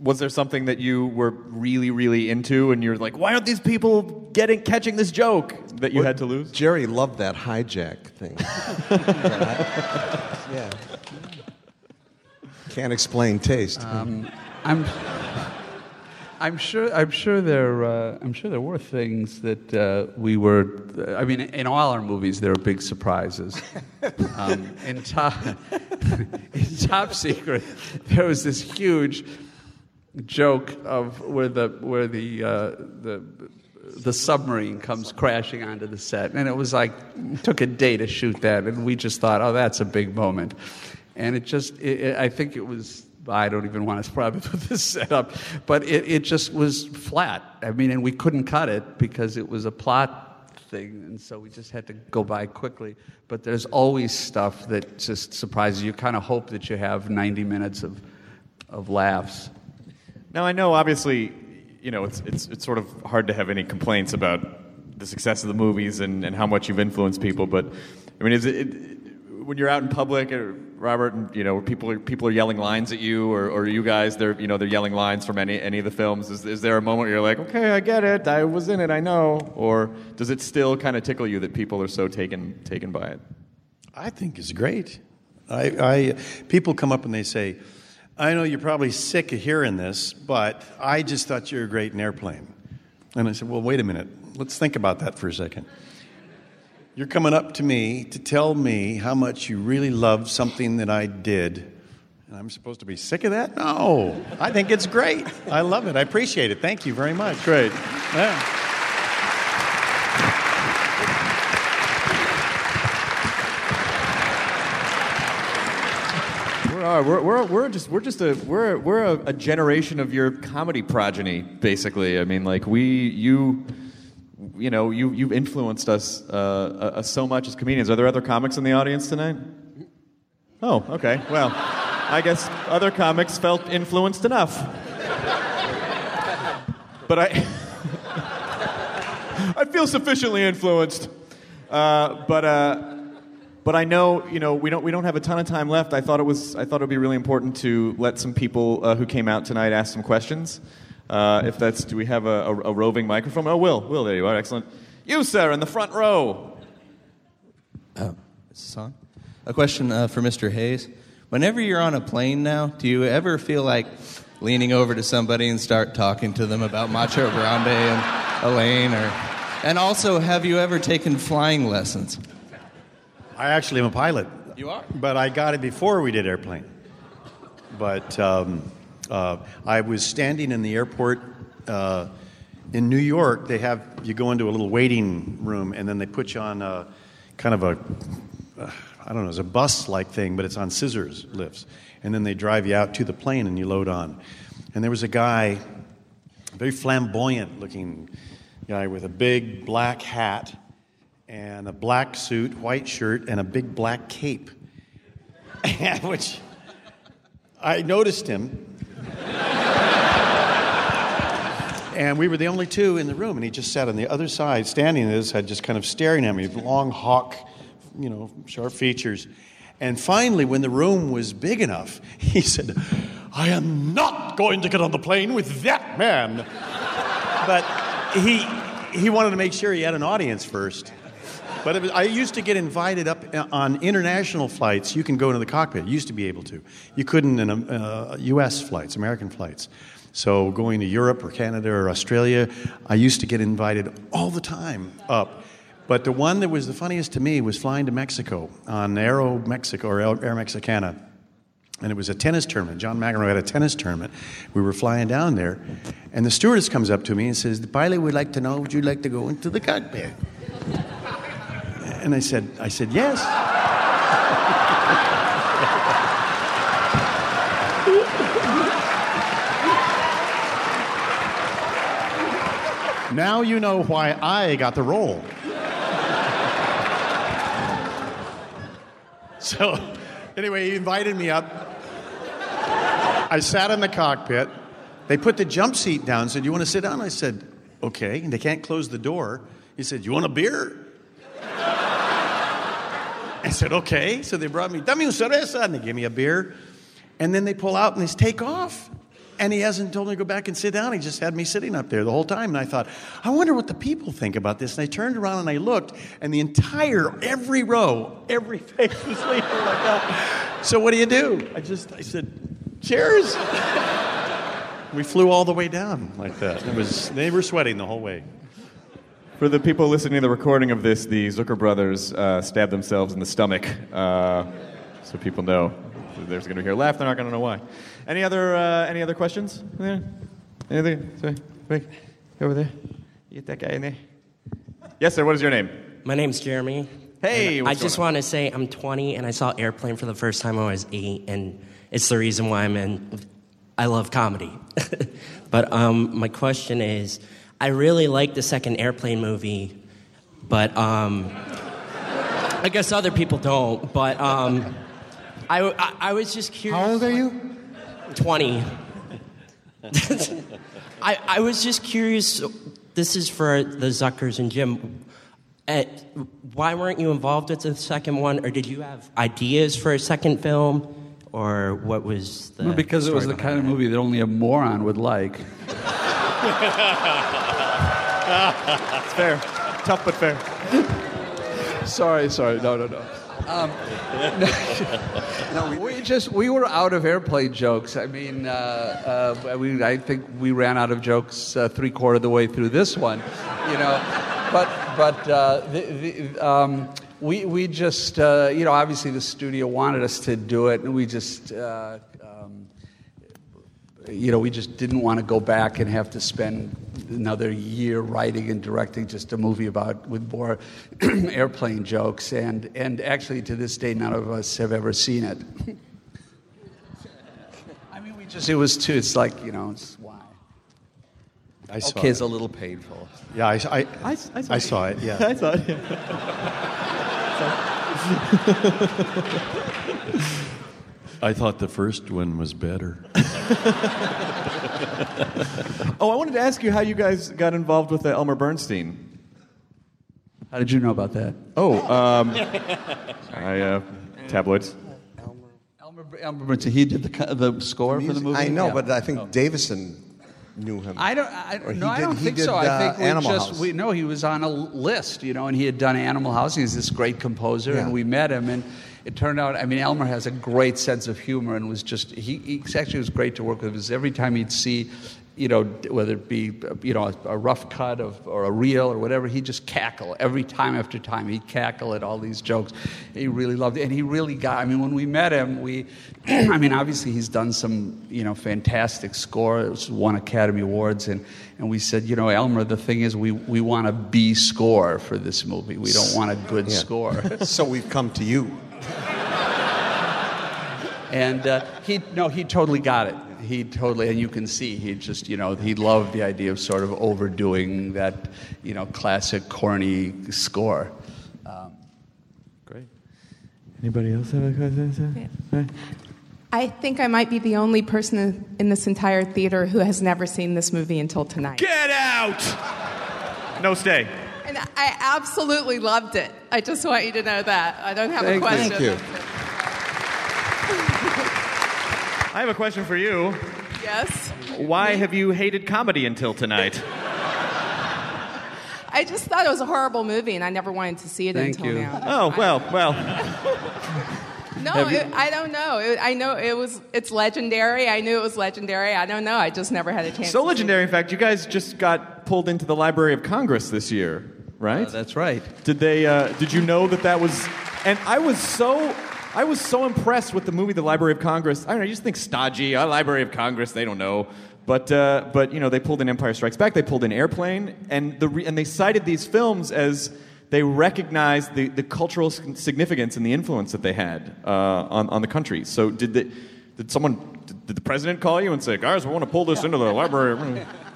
was there something that you were really really into, and you're like, why aren't these people getting catching this joke that you had to lose? Jerry loved that hijack thing. yeah. Can't explain taste. Um, I'm, I'm sure. I'm sure there. Uh, I'm sure there were things that uh, we were. I mean, in all our movies, there are big surprises. Um, in top, in Top Secret, there was this huge joke of where the where the uh, the the submarine comes crashing onto the set, and it was like it took a day to shoot that, and we just thought, oh, that's a big moment, and it just. It, it, I think it was. I don't even want to probably put this setup, but it, it just was flat. I mean, and we couldn't cut it because it was a plot thing, and so we just had to go by quickly. But there's always stuff that just surprises you. You kind of hope that you have 90 minutes of, of laughs. Now I know, obviously, you know, it's it's it's sort of hard to have any complaints about the success of the movies and, and how much you've influenced people. But I mean, is it, it when you're out in public, uh, Robert, and you know, people are people are yelling lines at you, or, or you guys, they're you know they're yelling lines from any any of the films. Is, is there a moment where you're like, okay, I get it, I was in it, I know, or does it still kind of tickle you that people are so taken taken by it? I think it's great. I, I people come up and they say, "I know you're probably sick of hearing this, but I just thought you were great in airplane." And I said, "Well, wait a minute. Let's think about that for a second. You're coming up to me to tell me how much you really love something that I did." And I'm supposed to be sick of that? No. I think it's great. I love it. I appreciate it. Thank you very much. Great. Yeah. We're, uh, we're, we're, we're just we're just a we're we're a, a generation of your comedy progeny, basically. I mean, like we you you know you you've influenced us uh, uh, so much as comedians. Are there other comics in the audience tonight? Oh, okay. Well, I guess other comics felt influenced enough. But I I feel sufficiently influenced. Uh, but uh, but I know you know we don't we don't have a ton of time left. I thought it was I thought it would be really important to let some people uh, who came out tonight ask some questions. Uh, if that's do we have a, a, a roving microphone? Oh, Will, Will, there you are. Excellent. You, sir, in the front row. Oh, is this on? A question uh, for Mr. Hays. Whenever you're on a plane now, do you ever feel like leaning over to somebody and start talking to them about Macho Grande and Elaine? Or, and also, have you ever taken flying lessons? I actually am a pilot. You are? But I got it before we did airplane. But um, uh, I was standing in the airport uh, in New York. They have you go into a little waiting room, and then they put you on a, kind of a uh, I don't know, it's a bus like thing, but it's on scissors lifts, and then they drive you out to the plane and you load on. And there was a guy, a very flamboyant looking guy with a big black hat and a black suit, white shirt, and a big black cape. Which I noticed him. And we were the only two in the room, and he just sat on the other side, standing at his head, just kind of staring at me, long hawk, you know, sharp features. And finally, when the room was big enough, he said, I am not going to get on the plane with that man. but he, he wanted to make sure he had an audience first. But was, I used to get invited up uh, on international flights. You can go into the cockpit. You used to be able to. You couldn't in uh, U.S. flights, American flights. So going to Europe or Canada or Australia, I used to get invited all the time up. But the one that was the funniest to me was flying to Mexico on Aero Mexico or Air Mexicana. and it was a tennis tournament. John McEnroe had a tennis tournament. We were flying down there, and the stewardess comes up to me and says, "The pilot would like to know, would you like to go into the cockpit?" And I said, "I said yes." now you know why I got the role. So, anyway, he invited me up. I sat in the cockpit. They put the jump seat down. Said, "You want to sit down?" I said, "Okay." And they can't close the door. He said, "You want a beer?" I said, "Okay." So they brought me dame un cerveza, and they gave me a beer. And then they pull out and they take off. And he hasn't told me to go back and sit down. He just had me sitting up there the whole time. And I thought, I wonder what the people think about this. And I turned around and I looked, and the entire, every row, every face was leaving like that. So what do you do? I just, I said, cheers. we flew all the way down like that. It was, they were sweating the whole way. For the people listening to the recording of this, the Zucker brothers uh, stabbed themselves in the stomach, uh, so people know. There's going to hear laugh. They're not going to know why. Any other uh, any other questions? Anything? Sorry, quick, over there. You get that guy in there. Yes, sir. What is your name? My name's Jeremy. Hey, I just want to say I'm 20 and I saw Airplane for the first time when I was eight, and it's the reason why I'm in. I love comedy. but um, my question is I really like the second Airplane movie, but um, I guess other people don't. But um, I, I, I was just curious. How old are you? 20. I, I was just curious. This is for the Zuckers and Jim. Uh, why weren't you involved with the second one, or did you have ideas for a second film, or what was the? Well, because it was the kind of movie that only a moron would like. It's fair. Tough but fair. sorry, sorry. No, no, no. Um, no, we just we were out of airplane jokes. I mean, uh, uh, we, I think we ran out of jokes uh, three quarter of the way through this one, you know. But but uh, the, the, um, we we just uh, you know obviously the studio wanted us to do it, and we just. You know, we just didn't want to go back and have to spend another year writing and directing just a movie about with more airplane jokes. And and actually, to this day, none of us have ever seen it. I mean, we just it was too. It's like you know, it's why. I saw okay, it. it's a little painful. Yeah, I, I, I, I saw it. Yeah. I saw it. Yeah. I thought the first one was better. oh, I wanted to ask you how you guys got involved with uh, Elmer Bernstein. How did you know about that? Oh, um, I uh, tabloids. Elmer, Elmer Bernstein, he did the, the score for the movie. I know, Yeah. but I think Davison knew him. I don't. I, Or he no, I did- don't he think did, so. I uh, think we Animal just House. we know he was on a list, you know, and he had done Animal House. He's this great composer, Yeah. and we met him, and it turned out. I mean, Elmer has a great sense of humor, and was just he, he actually was great to work with. Because every time he'd see. You know, whether it be you know a, a rough cut of or a reel or whatever, he'd just cackle every time after time. He'd cackle at all these jokes. He really loved it, and he really got. I mean, when we met him, we, I mean, obviously he's done some you know fantastic scores, won Academy Awards, and and we said, you know, Elmer, the thing is, we we want a B score for this movie. We don't want a good Yeah. score. so we've come to you. And uh, he no, he totally got it. He totally, and you can see he just, you know, he loved the idea of sort of overdoing that, you know, classic corny score. Um, Great. Anybody else have a question? Hey. I think I might be the only person in this entire theater who has never seen this movie until tonight. Get out! No stay. And I absolutely loved it. I just want you to know that. I don't have Thank a you. question. Thank you. I have a question for you. Yes. Why have you hated comedy until tonight? I just thought it was a horrible movie, and I never wanted to see it Thank until you. now. Oh well, well. No, it, I don't know. It, I know it was. It's legendary. I knew it was legendary. I don't know. I just never had a chance. So legendary, in fact, you guys just got pulled into the Library of Congress this year, right? that's right. Did they? Uh, did you know that that was? And I was so I was so impressed with the movie The Library of Congress. I don't know, you just think stodgy, uh, Library of Congress, they don't know. But, uh, but you know, they pulled in Empire Strikes Back, they pulled in Airplane, and, the re- and they cited these films as they recognized the, the cultural significance and the influence that they had uh, on, on the country. So did, the, did someone, did, did the president call you and say, guys, we want to pull this into the library?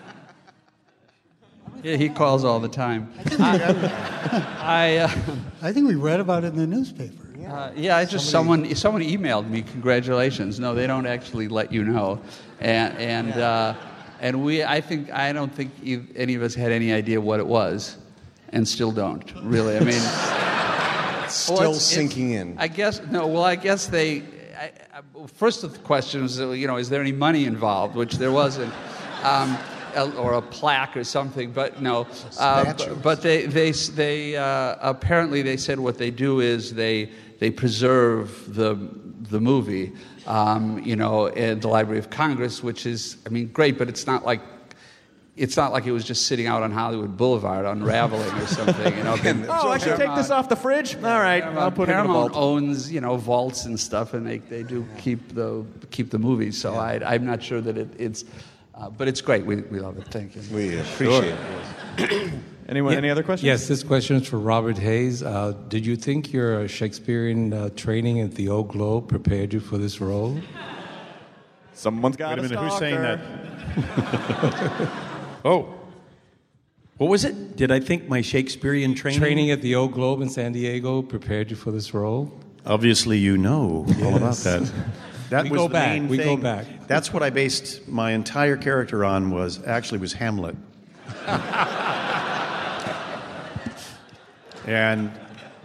Yeah, he calls all the time. I, uh, I think we read about it in the newspaper. Uh, yeah, I just someone someone emailed me congratulations. No, they don't actually let you know, and and uh, and we I think I don't think any of us had any idea what it was, and still don't really. I mean, Still well, it's- sinking it's- in. I guess no. Well, I guess they. I, I, first of the question was, uh, you know, is there any money involved? Which there wasn't. Um, a- or a plaque or something, but no. Uh, but they, they, they uh, apparently they said what they do is they, they preserve the, the movie, um, you know, in the Library of Congress, which is, I mean, great, but it's not like it's not like it was just sitting out on Hollywood Boulevard unraveling or something, you know. oh, I should take this off the fridge? All right, I'll put it in the Paramount vault. owns, you know, vaults and stuff, and they, they do keep the keep the movies. So I, I'm not sure that it, it's, uh, but it's great. We, we love it. Thank you. We appreciate it. Anyone, any other questions? Yes, this question is for Robert Hays. Uh, did you think your Shakespearean uh, training at the Old Globe prepared you for this role? Someone's got Wait a a minute, who's saying that? Oh. What was it? Did I think my Shakespearean training? Training at the Old Globe in San Diego prepared you for this role? Obviously, you know all about that. That We was go the back, main we go thing. back. That's what I based my entire character on. Was actually was Hamlet. and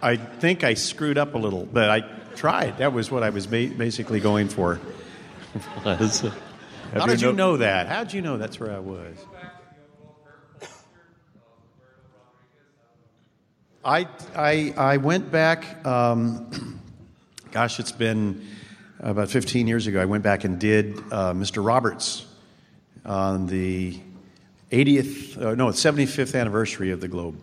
I think I screwed up a little, but I tried. That was what I was ba- basically going for. Was. How did you know- know that? How did you know that's where I was? I, I, I went back, um, gosh, it's been about 15 years ago. I went back and did uh, Mr. Roberts on the 80th, uh, no, 75th anniversary of the Globe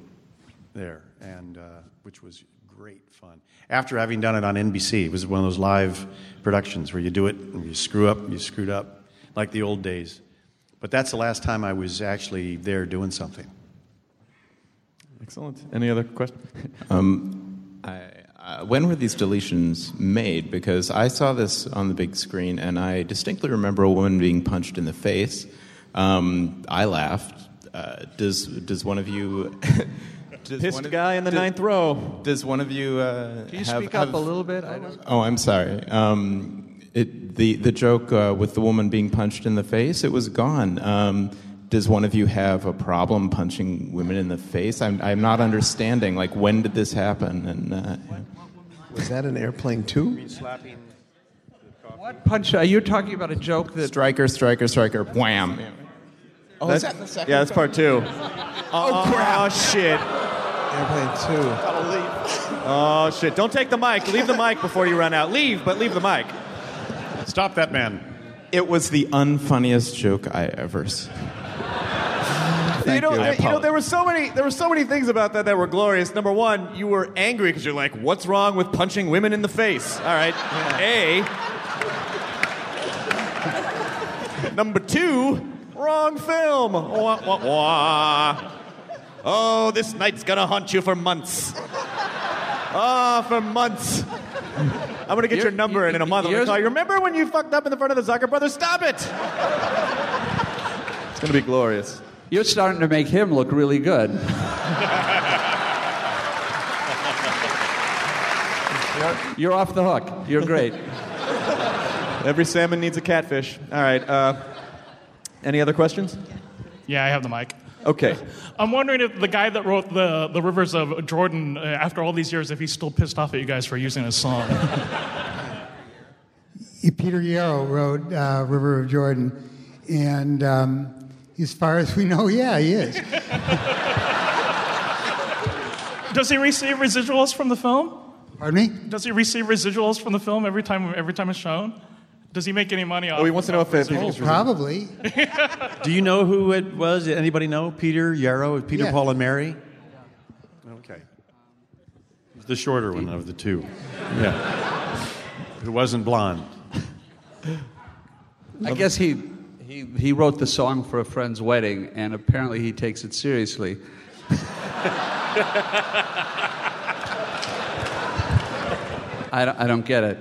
there, and uh, which was great fun. After having done it on NBC, it was one of those live productions where you do it and you screw up, you screwed up, like the old days. But that's the last time I was actually there doing something. Excellent. Any other questions? Um, I, uh, when were these deletions made? Because I saw this on the big screen, and I distinctly remember a woman being punched in the face. Um, I laughed. Uh, does does one of you? does Pissed one of- guy in the does- ninth row. Does one of you? Uh, Can you have- speak up have- a little bit? I don't. Oh, I'm sorry. Um, it, the the joke uh, with the woman being punched in the face, it was gone. Um, does one of you have a problem punching women in the face? I'm I'm not understanding. Like, when did this happen? And uh, Was that an airplane too? What punch? Are you talking about a joke that? striker, striker, striker, wham. Oh, is that the second? Yeah, that's part two. Oh, crap. Oh, shit. Airplane two. Oh, shit. Don't take the mic. Leave the mic before you run out. Leave, but leave the mic. Stop that man. It was the unfunniest joke I ever. s- you know, you. You know, there were so many, there were so many things about that that were glorious. Number one, you were angry because you're like, "What's wrong with punching women in the face?" All right, A. Number two, wrong film. Wah, wah, wah. Oh, this night's gonna haunt you for months. Ah, for months. I'm gonna get You're- your number, and in a month I'm gonna call you. Remember when you fucked up in the front of the Zucker brothers? Stop it! It's gonna be glorious. You're starting to make him look really good. You're off the hook. You're great. Every salmon needs a catfish. All right. Uh, any other questions? Yeah, I have the mic. Okay. I'm wondering if the guy that wrote the, the Rivers of Jordan, uh, after all these years, if he's still pissed off at you guys for using his song. Peter Yarrow wrote uh, River of Jordan, and um, as far as we know, yeah, he is. Does he receive residuals from the film? Pardon me? Does he receive residuals from the film every time every time it's shown? Does he make any money off? Oh, he wants to know if it- residuals? if Probably. Do you know who it was? Anybody know? Peter Yarrow? Peter, Yeah. Paul, and Mary? Okay. The shorter one of the two. Yeah. who wasn't blonde. I guess he, he, he wrote the song for a friend's wedding, and apparently he takes it seriously. I don't, I don't get it.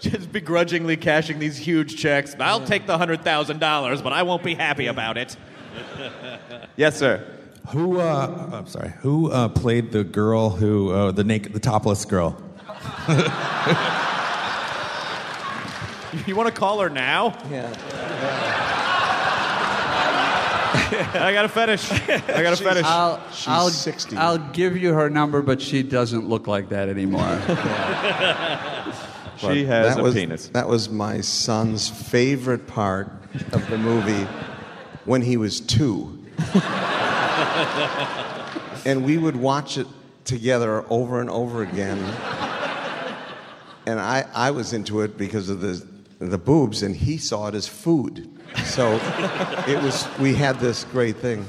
Just begrudgingly cashing these huge checks. I'll take the hundred thousand dollars, but I won't be happy about it. yes, sir. Who? Uh, I'm sorry. Who uh, played the girl who uh, the naked, the topless girl? You want to call her now? Yeah. I got a fetish. I got a fetish. I'll, She's I'll, 60. I'll give you her number, but she doesn't look like that anymore. She has that a was, penis. That was my son's favorite part of the movie when he was two. and we would watch it together over and over again. And I, I was into it because of the, the boobs, and he saw it as food. So it was, we had this great thing.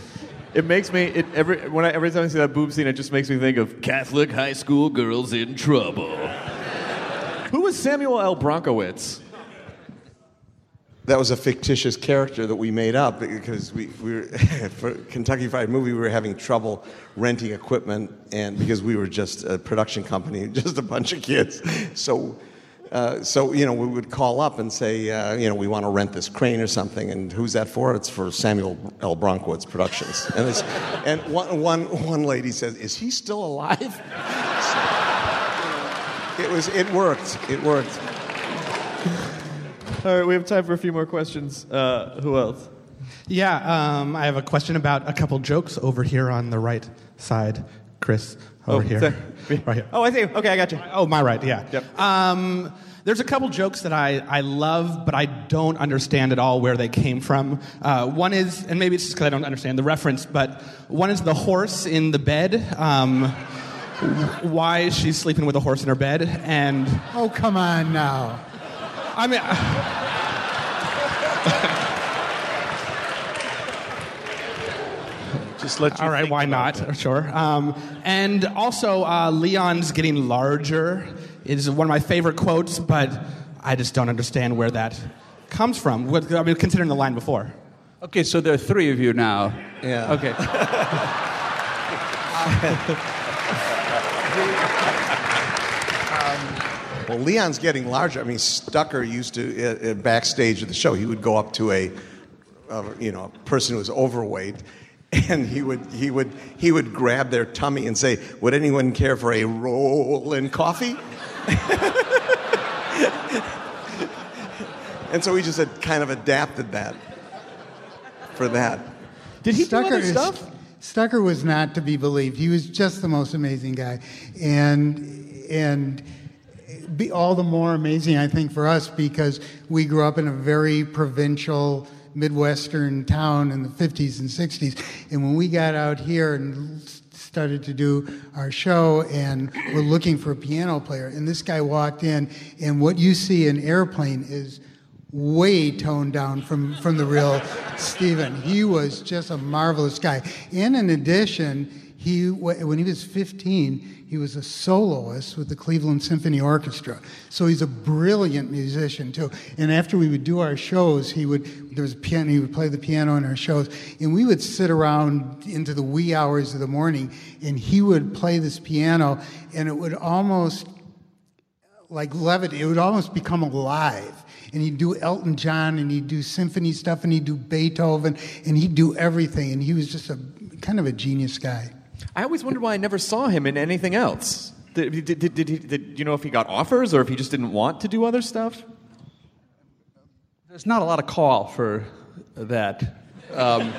It makes me it, every when I, every time I see that boob scene, it just makes me think of Catholic high school girls in trouble. Who was Samuel L. Bronkowitz? That was a fictitious character that we made up because we, we were, for Kentucky Fried Movie, we were having trouble renting equipment, and because we were just a production company, just a bunch of kids. So, uh, so you know, we would call up and say, uh, you know, we want to rent this crane or something, and who's that for? It's for Samuel L. Bronkowitz Productions. And, this, and one, one, one lady says, "Is he still alive?" It was. It worked. It worked. All right, we have time for a few more questions. Uh, who else? Yeah, um, I have a question about a couple jokes over here on the right side. Chris, over Oh, here. sorry. Right here. Oh, I see. Okay, I got you. Oh, my right, yeah. Um, there's a couple jokes that I, I love, but I don't understand at all where they came from. Uh, one is, and maybe it's just because I don't understand the reference, but one is the horse in the bed. Um, why is she sleeping with a horse in her bed? And oh, come on now. I mean, Just let you. all right, think why about not? that. Sure. Um, and also, uh, Leon's getting larger is one of my favorite quotes, but I just don't understand where that comes from. What, I mean, considering the line before. okay, so there are three of you now. Yeah. Okay. Well, Leon's getting larger. I mean, Stucker used to, uh, uh, backstage of the show, he would go up to a, uh, you know, a person who was overweight, and he would, he, would, he would grab their tummy and say, Would anyone care for a roll in coffee? and so we just had kind of adapted that for that. Did he do Stucker other is- stuff? Stucker was not to be believed. He was just the most amazing guy, and and be all the more amazing, I think, for us because we grew up in a very provincial midwestern town in the 50s and 60s, and when we got out here and started to do our show and we're looking for a piano player and this guy walked in and what you see in airplane is way toned down from, from the real Stephen. He was just a marvelous guy. And in addition, he when he was 15, he was a soloist with the Cleveland Symphony Orchestra. So he's a brilliant musician too. And after we would do our shows, he would there was a piano. He would play the piano in our shows, and we would sit around into the wee hours of the morning, and he would play this piano, and it would almost like levity. It would almost become alive. And he'd do Elton John and he'd do symphony stuff and he'd do Beethoven and he'd do everything. And he was just a kind of a genius guy. I always wondered why I never saw him in anything else. Did, did, did, did, he, did you know if he got offers or if he just didn't want to do other stuff? There's not a lot of call for that. Um,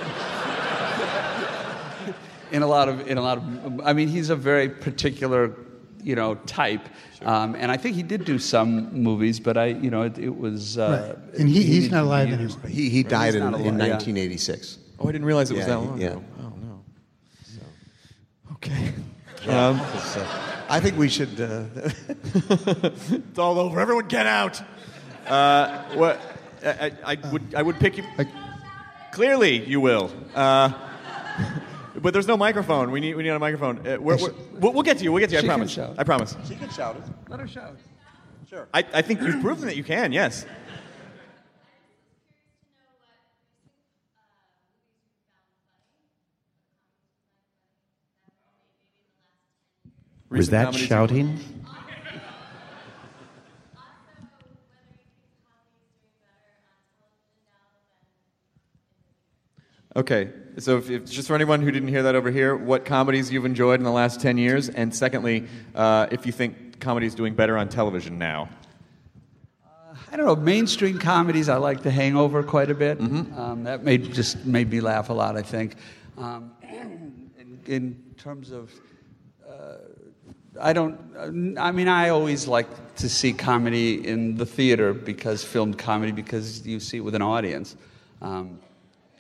in a lot of, in a lot of, I mean, he's a very particular, you know, type, um, and I think he did do some movies, but I, you know, it, it was. Uh, Right. And he- he's needed not alive used. anymore. He, he He's died in, not in alive, yeah. 1986. Oh, I didn't realize it was Yeah, that long yeah. ago. Oh, no. Okay. Um, I think we should. Uh, it's all over. Everyone get out. Uh, what? I, I, I would I would pick you. Clearly, you will. Uh, But there's no microphone. We need we need a microphone. Uh, we're, we're, we'll, we'll get to you. We'll get to you. I promise. I promise. She can shout it. Let her shout. Sure. I, I think you've proven that you can. Yes. Was that shouting? Okay, so if, if, just for anyone who didn't hear that over here, what comedies you've enjoyed in the last 10 years? And secondly, uh, if you think comedy is doing better on television now. I don't know. Mainstream comedies, I like The Hangover quite a bit. Um, that made just made me laugh a lot. I think. Um, in, in terms of, uh, I don't. uh, I mean, I always like to see comedy in the theater because filmed comedy because you see it with an audience. Um,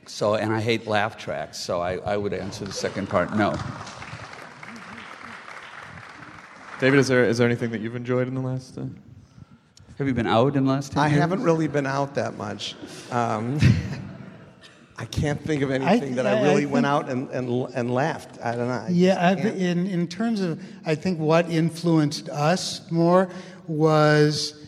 so, and I hate laugh tracks. So I, I would answer the second part. No. David, is there, is there anything that you've enjoyed in the last? Uh... Have you been out in the last 10 I years? haven't really been out that much. Um, I can't think of I- anything that I I- I really went out and, and, and laughed. I don't know. I Yeah, I, in in terms of, I think what influenced us more was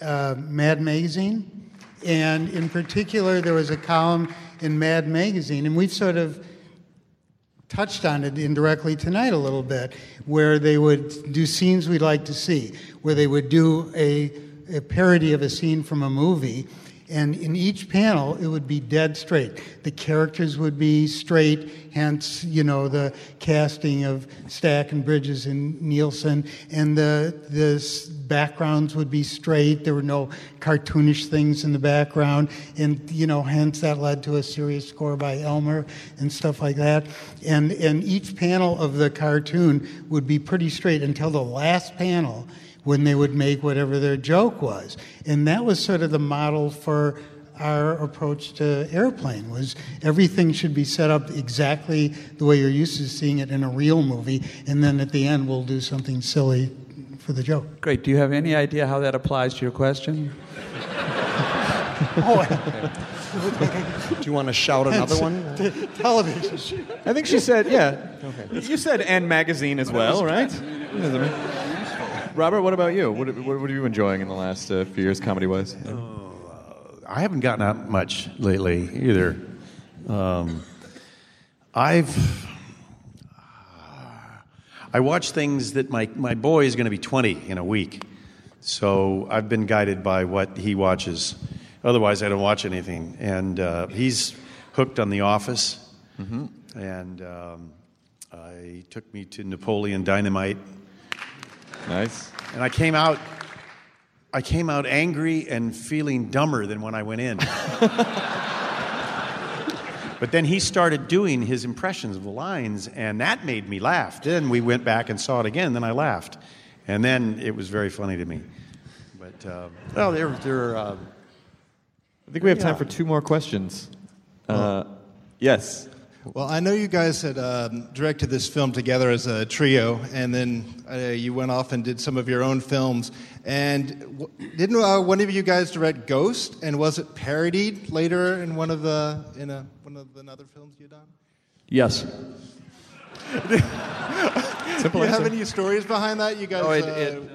uh, Mad Magazine, and in particular, there was a column in Mad Magazine, and we've sort of touched on it indirectly tonight a little bit, where they would do scenes we'd like to see, where they would do a, a parody of a scene from a movie. And in each panel, it would be dead straight. The characters would be straight, hence, you know, the casting of Stack and Bridges and Nielsen. And the, the backgrounds would be straight. There were no cartoonish things in the background. And, you know, hence that led to a serious score by Elmer and stuff like that. And, and each panel of the cartoon would be pretty straight until the last panel when they would make whatever their joke was. And that was sort of the model for our approach to airplane was everything should be set up exactly the way you're used to seeing it in a real movie and then at the end we'll do something silly for the joke. Great. Do you have any idea how that applies to your question? oh, Do you want to shout another one? Television. I think she said, yeah. okay. You said and magazine as well, right? Robert, what about you? What, what, what are you enjoying in the last uh, few years, comedy wise? I haven't gotten out much lately either. Um, I've I watch things that my my boy is going to be 20 in a week, so I've been guided by what he watches. Otherwise, I don't watch anything. And uh, he's hooked on The Office, Mhm. and um, I took me to Napoleon Dynamite. Nice. And I came out. I came out angry and feeling dumber than when I went in. but then he started doing his impressions of the lines, and that made me laugh. Then we went back and saw it again, and then I laughed. And then it was very funny to me. But, uh, well, they're. they're uh, I think we have time for two more questions. Uh, yes. Well, I know you guys had um, directed this film together as a trio, and then uh, you went off and did some of your own films. And w- didn't uh, one of you guys direct Ghost? And was it parodied later in one of the in a, one of the other films you done? Yes. Do you have any stories behind that? You guys. Oh, it- uh, it, um,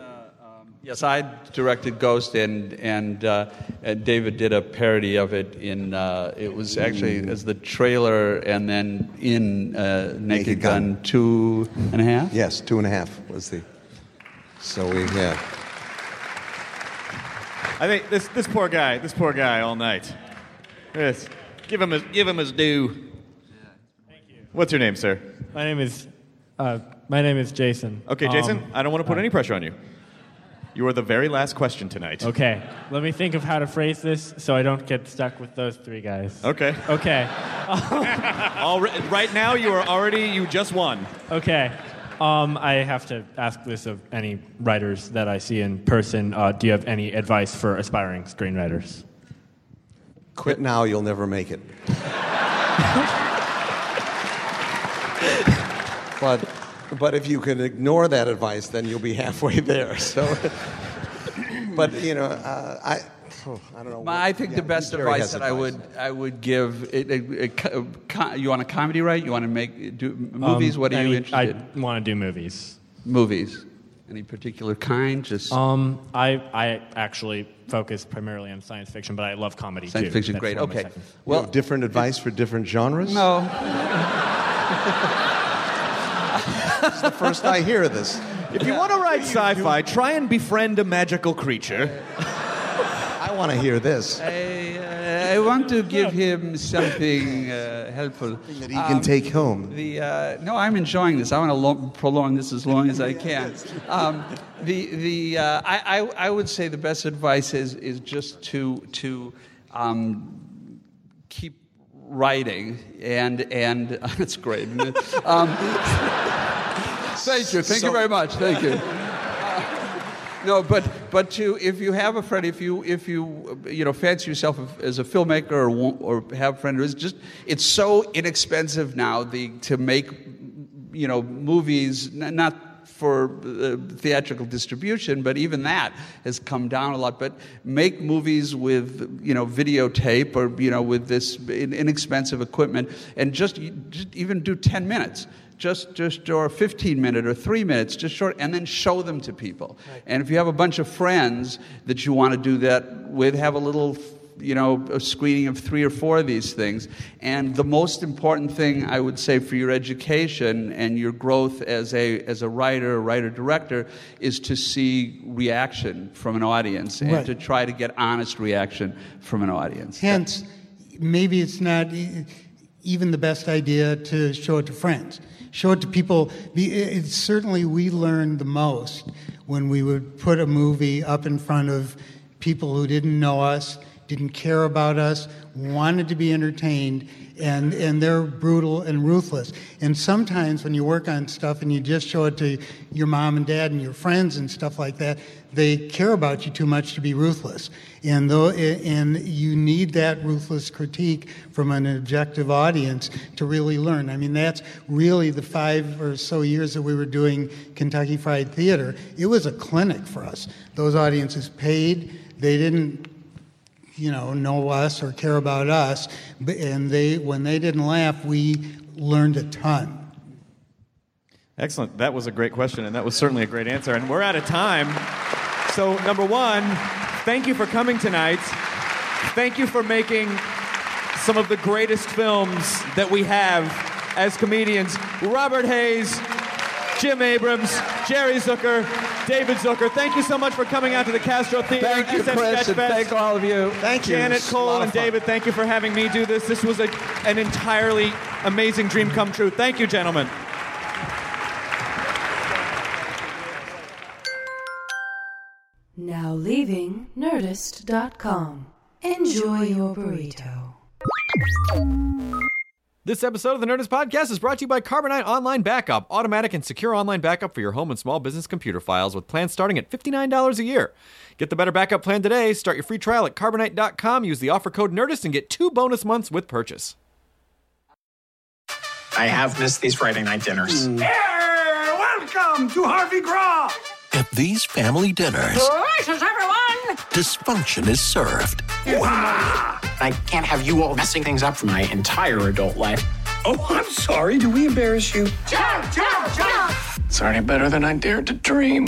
Yes, I directed Ghost, and and, uh, and David did a parody of it. In uh, it was actually as the trailer, and then in uh, Naked, Naked Gun. Gun. two and a half. Yes, two and a half was the. So we yeah. I think this, this poor guy, this poor guy all night. Yes. Give him his, give him his due. What's your name, sir? My name is uh, my name is Jason. Okay, Jason, Um, I don't want to put uh, any pressure on you. You are the very last question tonight. Okay, let me think of how to phrase this so I don't get stuck with those three guys. Okay. Okay. All ri- right now, you are already, you just won. Okay. Um, I have to ask this of any writers that I see in person. Uh, do you have any advice for aspiring screenwriters? Quit now, you'll never make it. but, but if you can ignore that advice, then you'll be halfway there. So, but you know, uh, I, I don't know. My- I think the best advice has that I would I would give. It, it, it, co- co- you want a comedy, right? You want to make do movies? Um, what are you any- interested? I want to do movies. Movies. Any particular kind? Just Um, I I actually focus primarily on science fiction, but I love comedy Science too. fiction, That's great. one of my Okay. Well, different advice for different genres. No. It's the first I hear of this. If you want to write sci-fi, try and befriend a magical creature. I want to hear this. I, uh, I want to give him something uh, helpful that he can take home. The uh, no, I'm enjoying this. I want to lo- prolong this as long as I can. Um, the the uh, I, I I would say the best advice is is just to to um, keep writing and and that's great. thank you, thank you very much, thank you. No, but but to if you have a friend, if you if you you know fancy yourself as a filmmaker or or have a friend who is just it's so inexpensive now the to make you know movies not for uh, theatrical distribution, but even that has come down a lot. But make movies with you know videotape or you know with this inexpensive equipment, and just, just even do ten minutes just just or 15 minute or three minutes just short and then show them to people and if you have a bunch of friends that you want to do that with have a little you know a screening of three or four of these things and the most important thing i would say for your education and your growth as a as a writer writer director is to see reaction from an audience and Right. to try to get honest reaction from an audience Hence, maybe it's not even the best idea to show it to friends. Show it to people. Certainly we learned the most when we would put a movie up in front of people who didn't know us, didn't care about us, wanted to be entertained, and, and they're brutal and ruthless. And sometimes when you work on stuff and you just show it to your mom and dad and your friends and stuff like that, they care about you too much to be ruthless. And, though, and you need that ruthless critique from an objective audience to really learn. I mean, that's really the five or so years that we were doing Kentucky Fried Theater. It was a clinic for us. Those audiences paid. They didn't you know, know us or care about us. And they, when they didn't laugh, we learned a ton. Excellent. That was a great question, and that was certainly a great answer. And we're out of time. So, number one, thank you for coming tonight. Thank you for making some of the greatest films that we have as comedians. Robert Hays, Jim Abrahams, Jerry Zucker, David Zucker. Thank you so much for coming out to the Castro Theater. Thank you, SF Chris, and thank all of you. Thank you. It Janet Cole and. David, thank you for having me do this. This was a, an entirely amazing dream come true. Thank you, gentlemen. Now leaving Nerdist.com. Enjoy your burrito. This episode of the Nerdist Podcast is brought to you by Carbonite Online Backup, automatic and secure online backup for your home and small business computer files with plans starting at $59 a year. Get the better backup plan today. Start your free trial at carbonite.com. Use the offer code NERDIST and get two bonus months with purchase. I have missed these Friday night dinners. Welcome to Harvey Graw. At these family dinners, Gracious, everyone! dysfunction is served. Ah! I can't have you all messing things up for my entire adult life. Oh, I'm sorry. Do we embarrass you? Jump, jump, jump! It's already better than I dared to dream.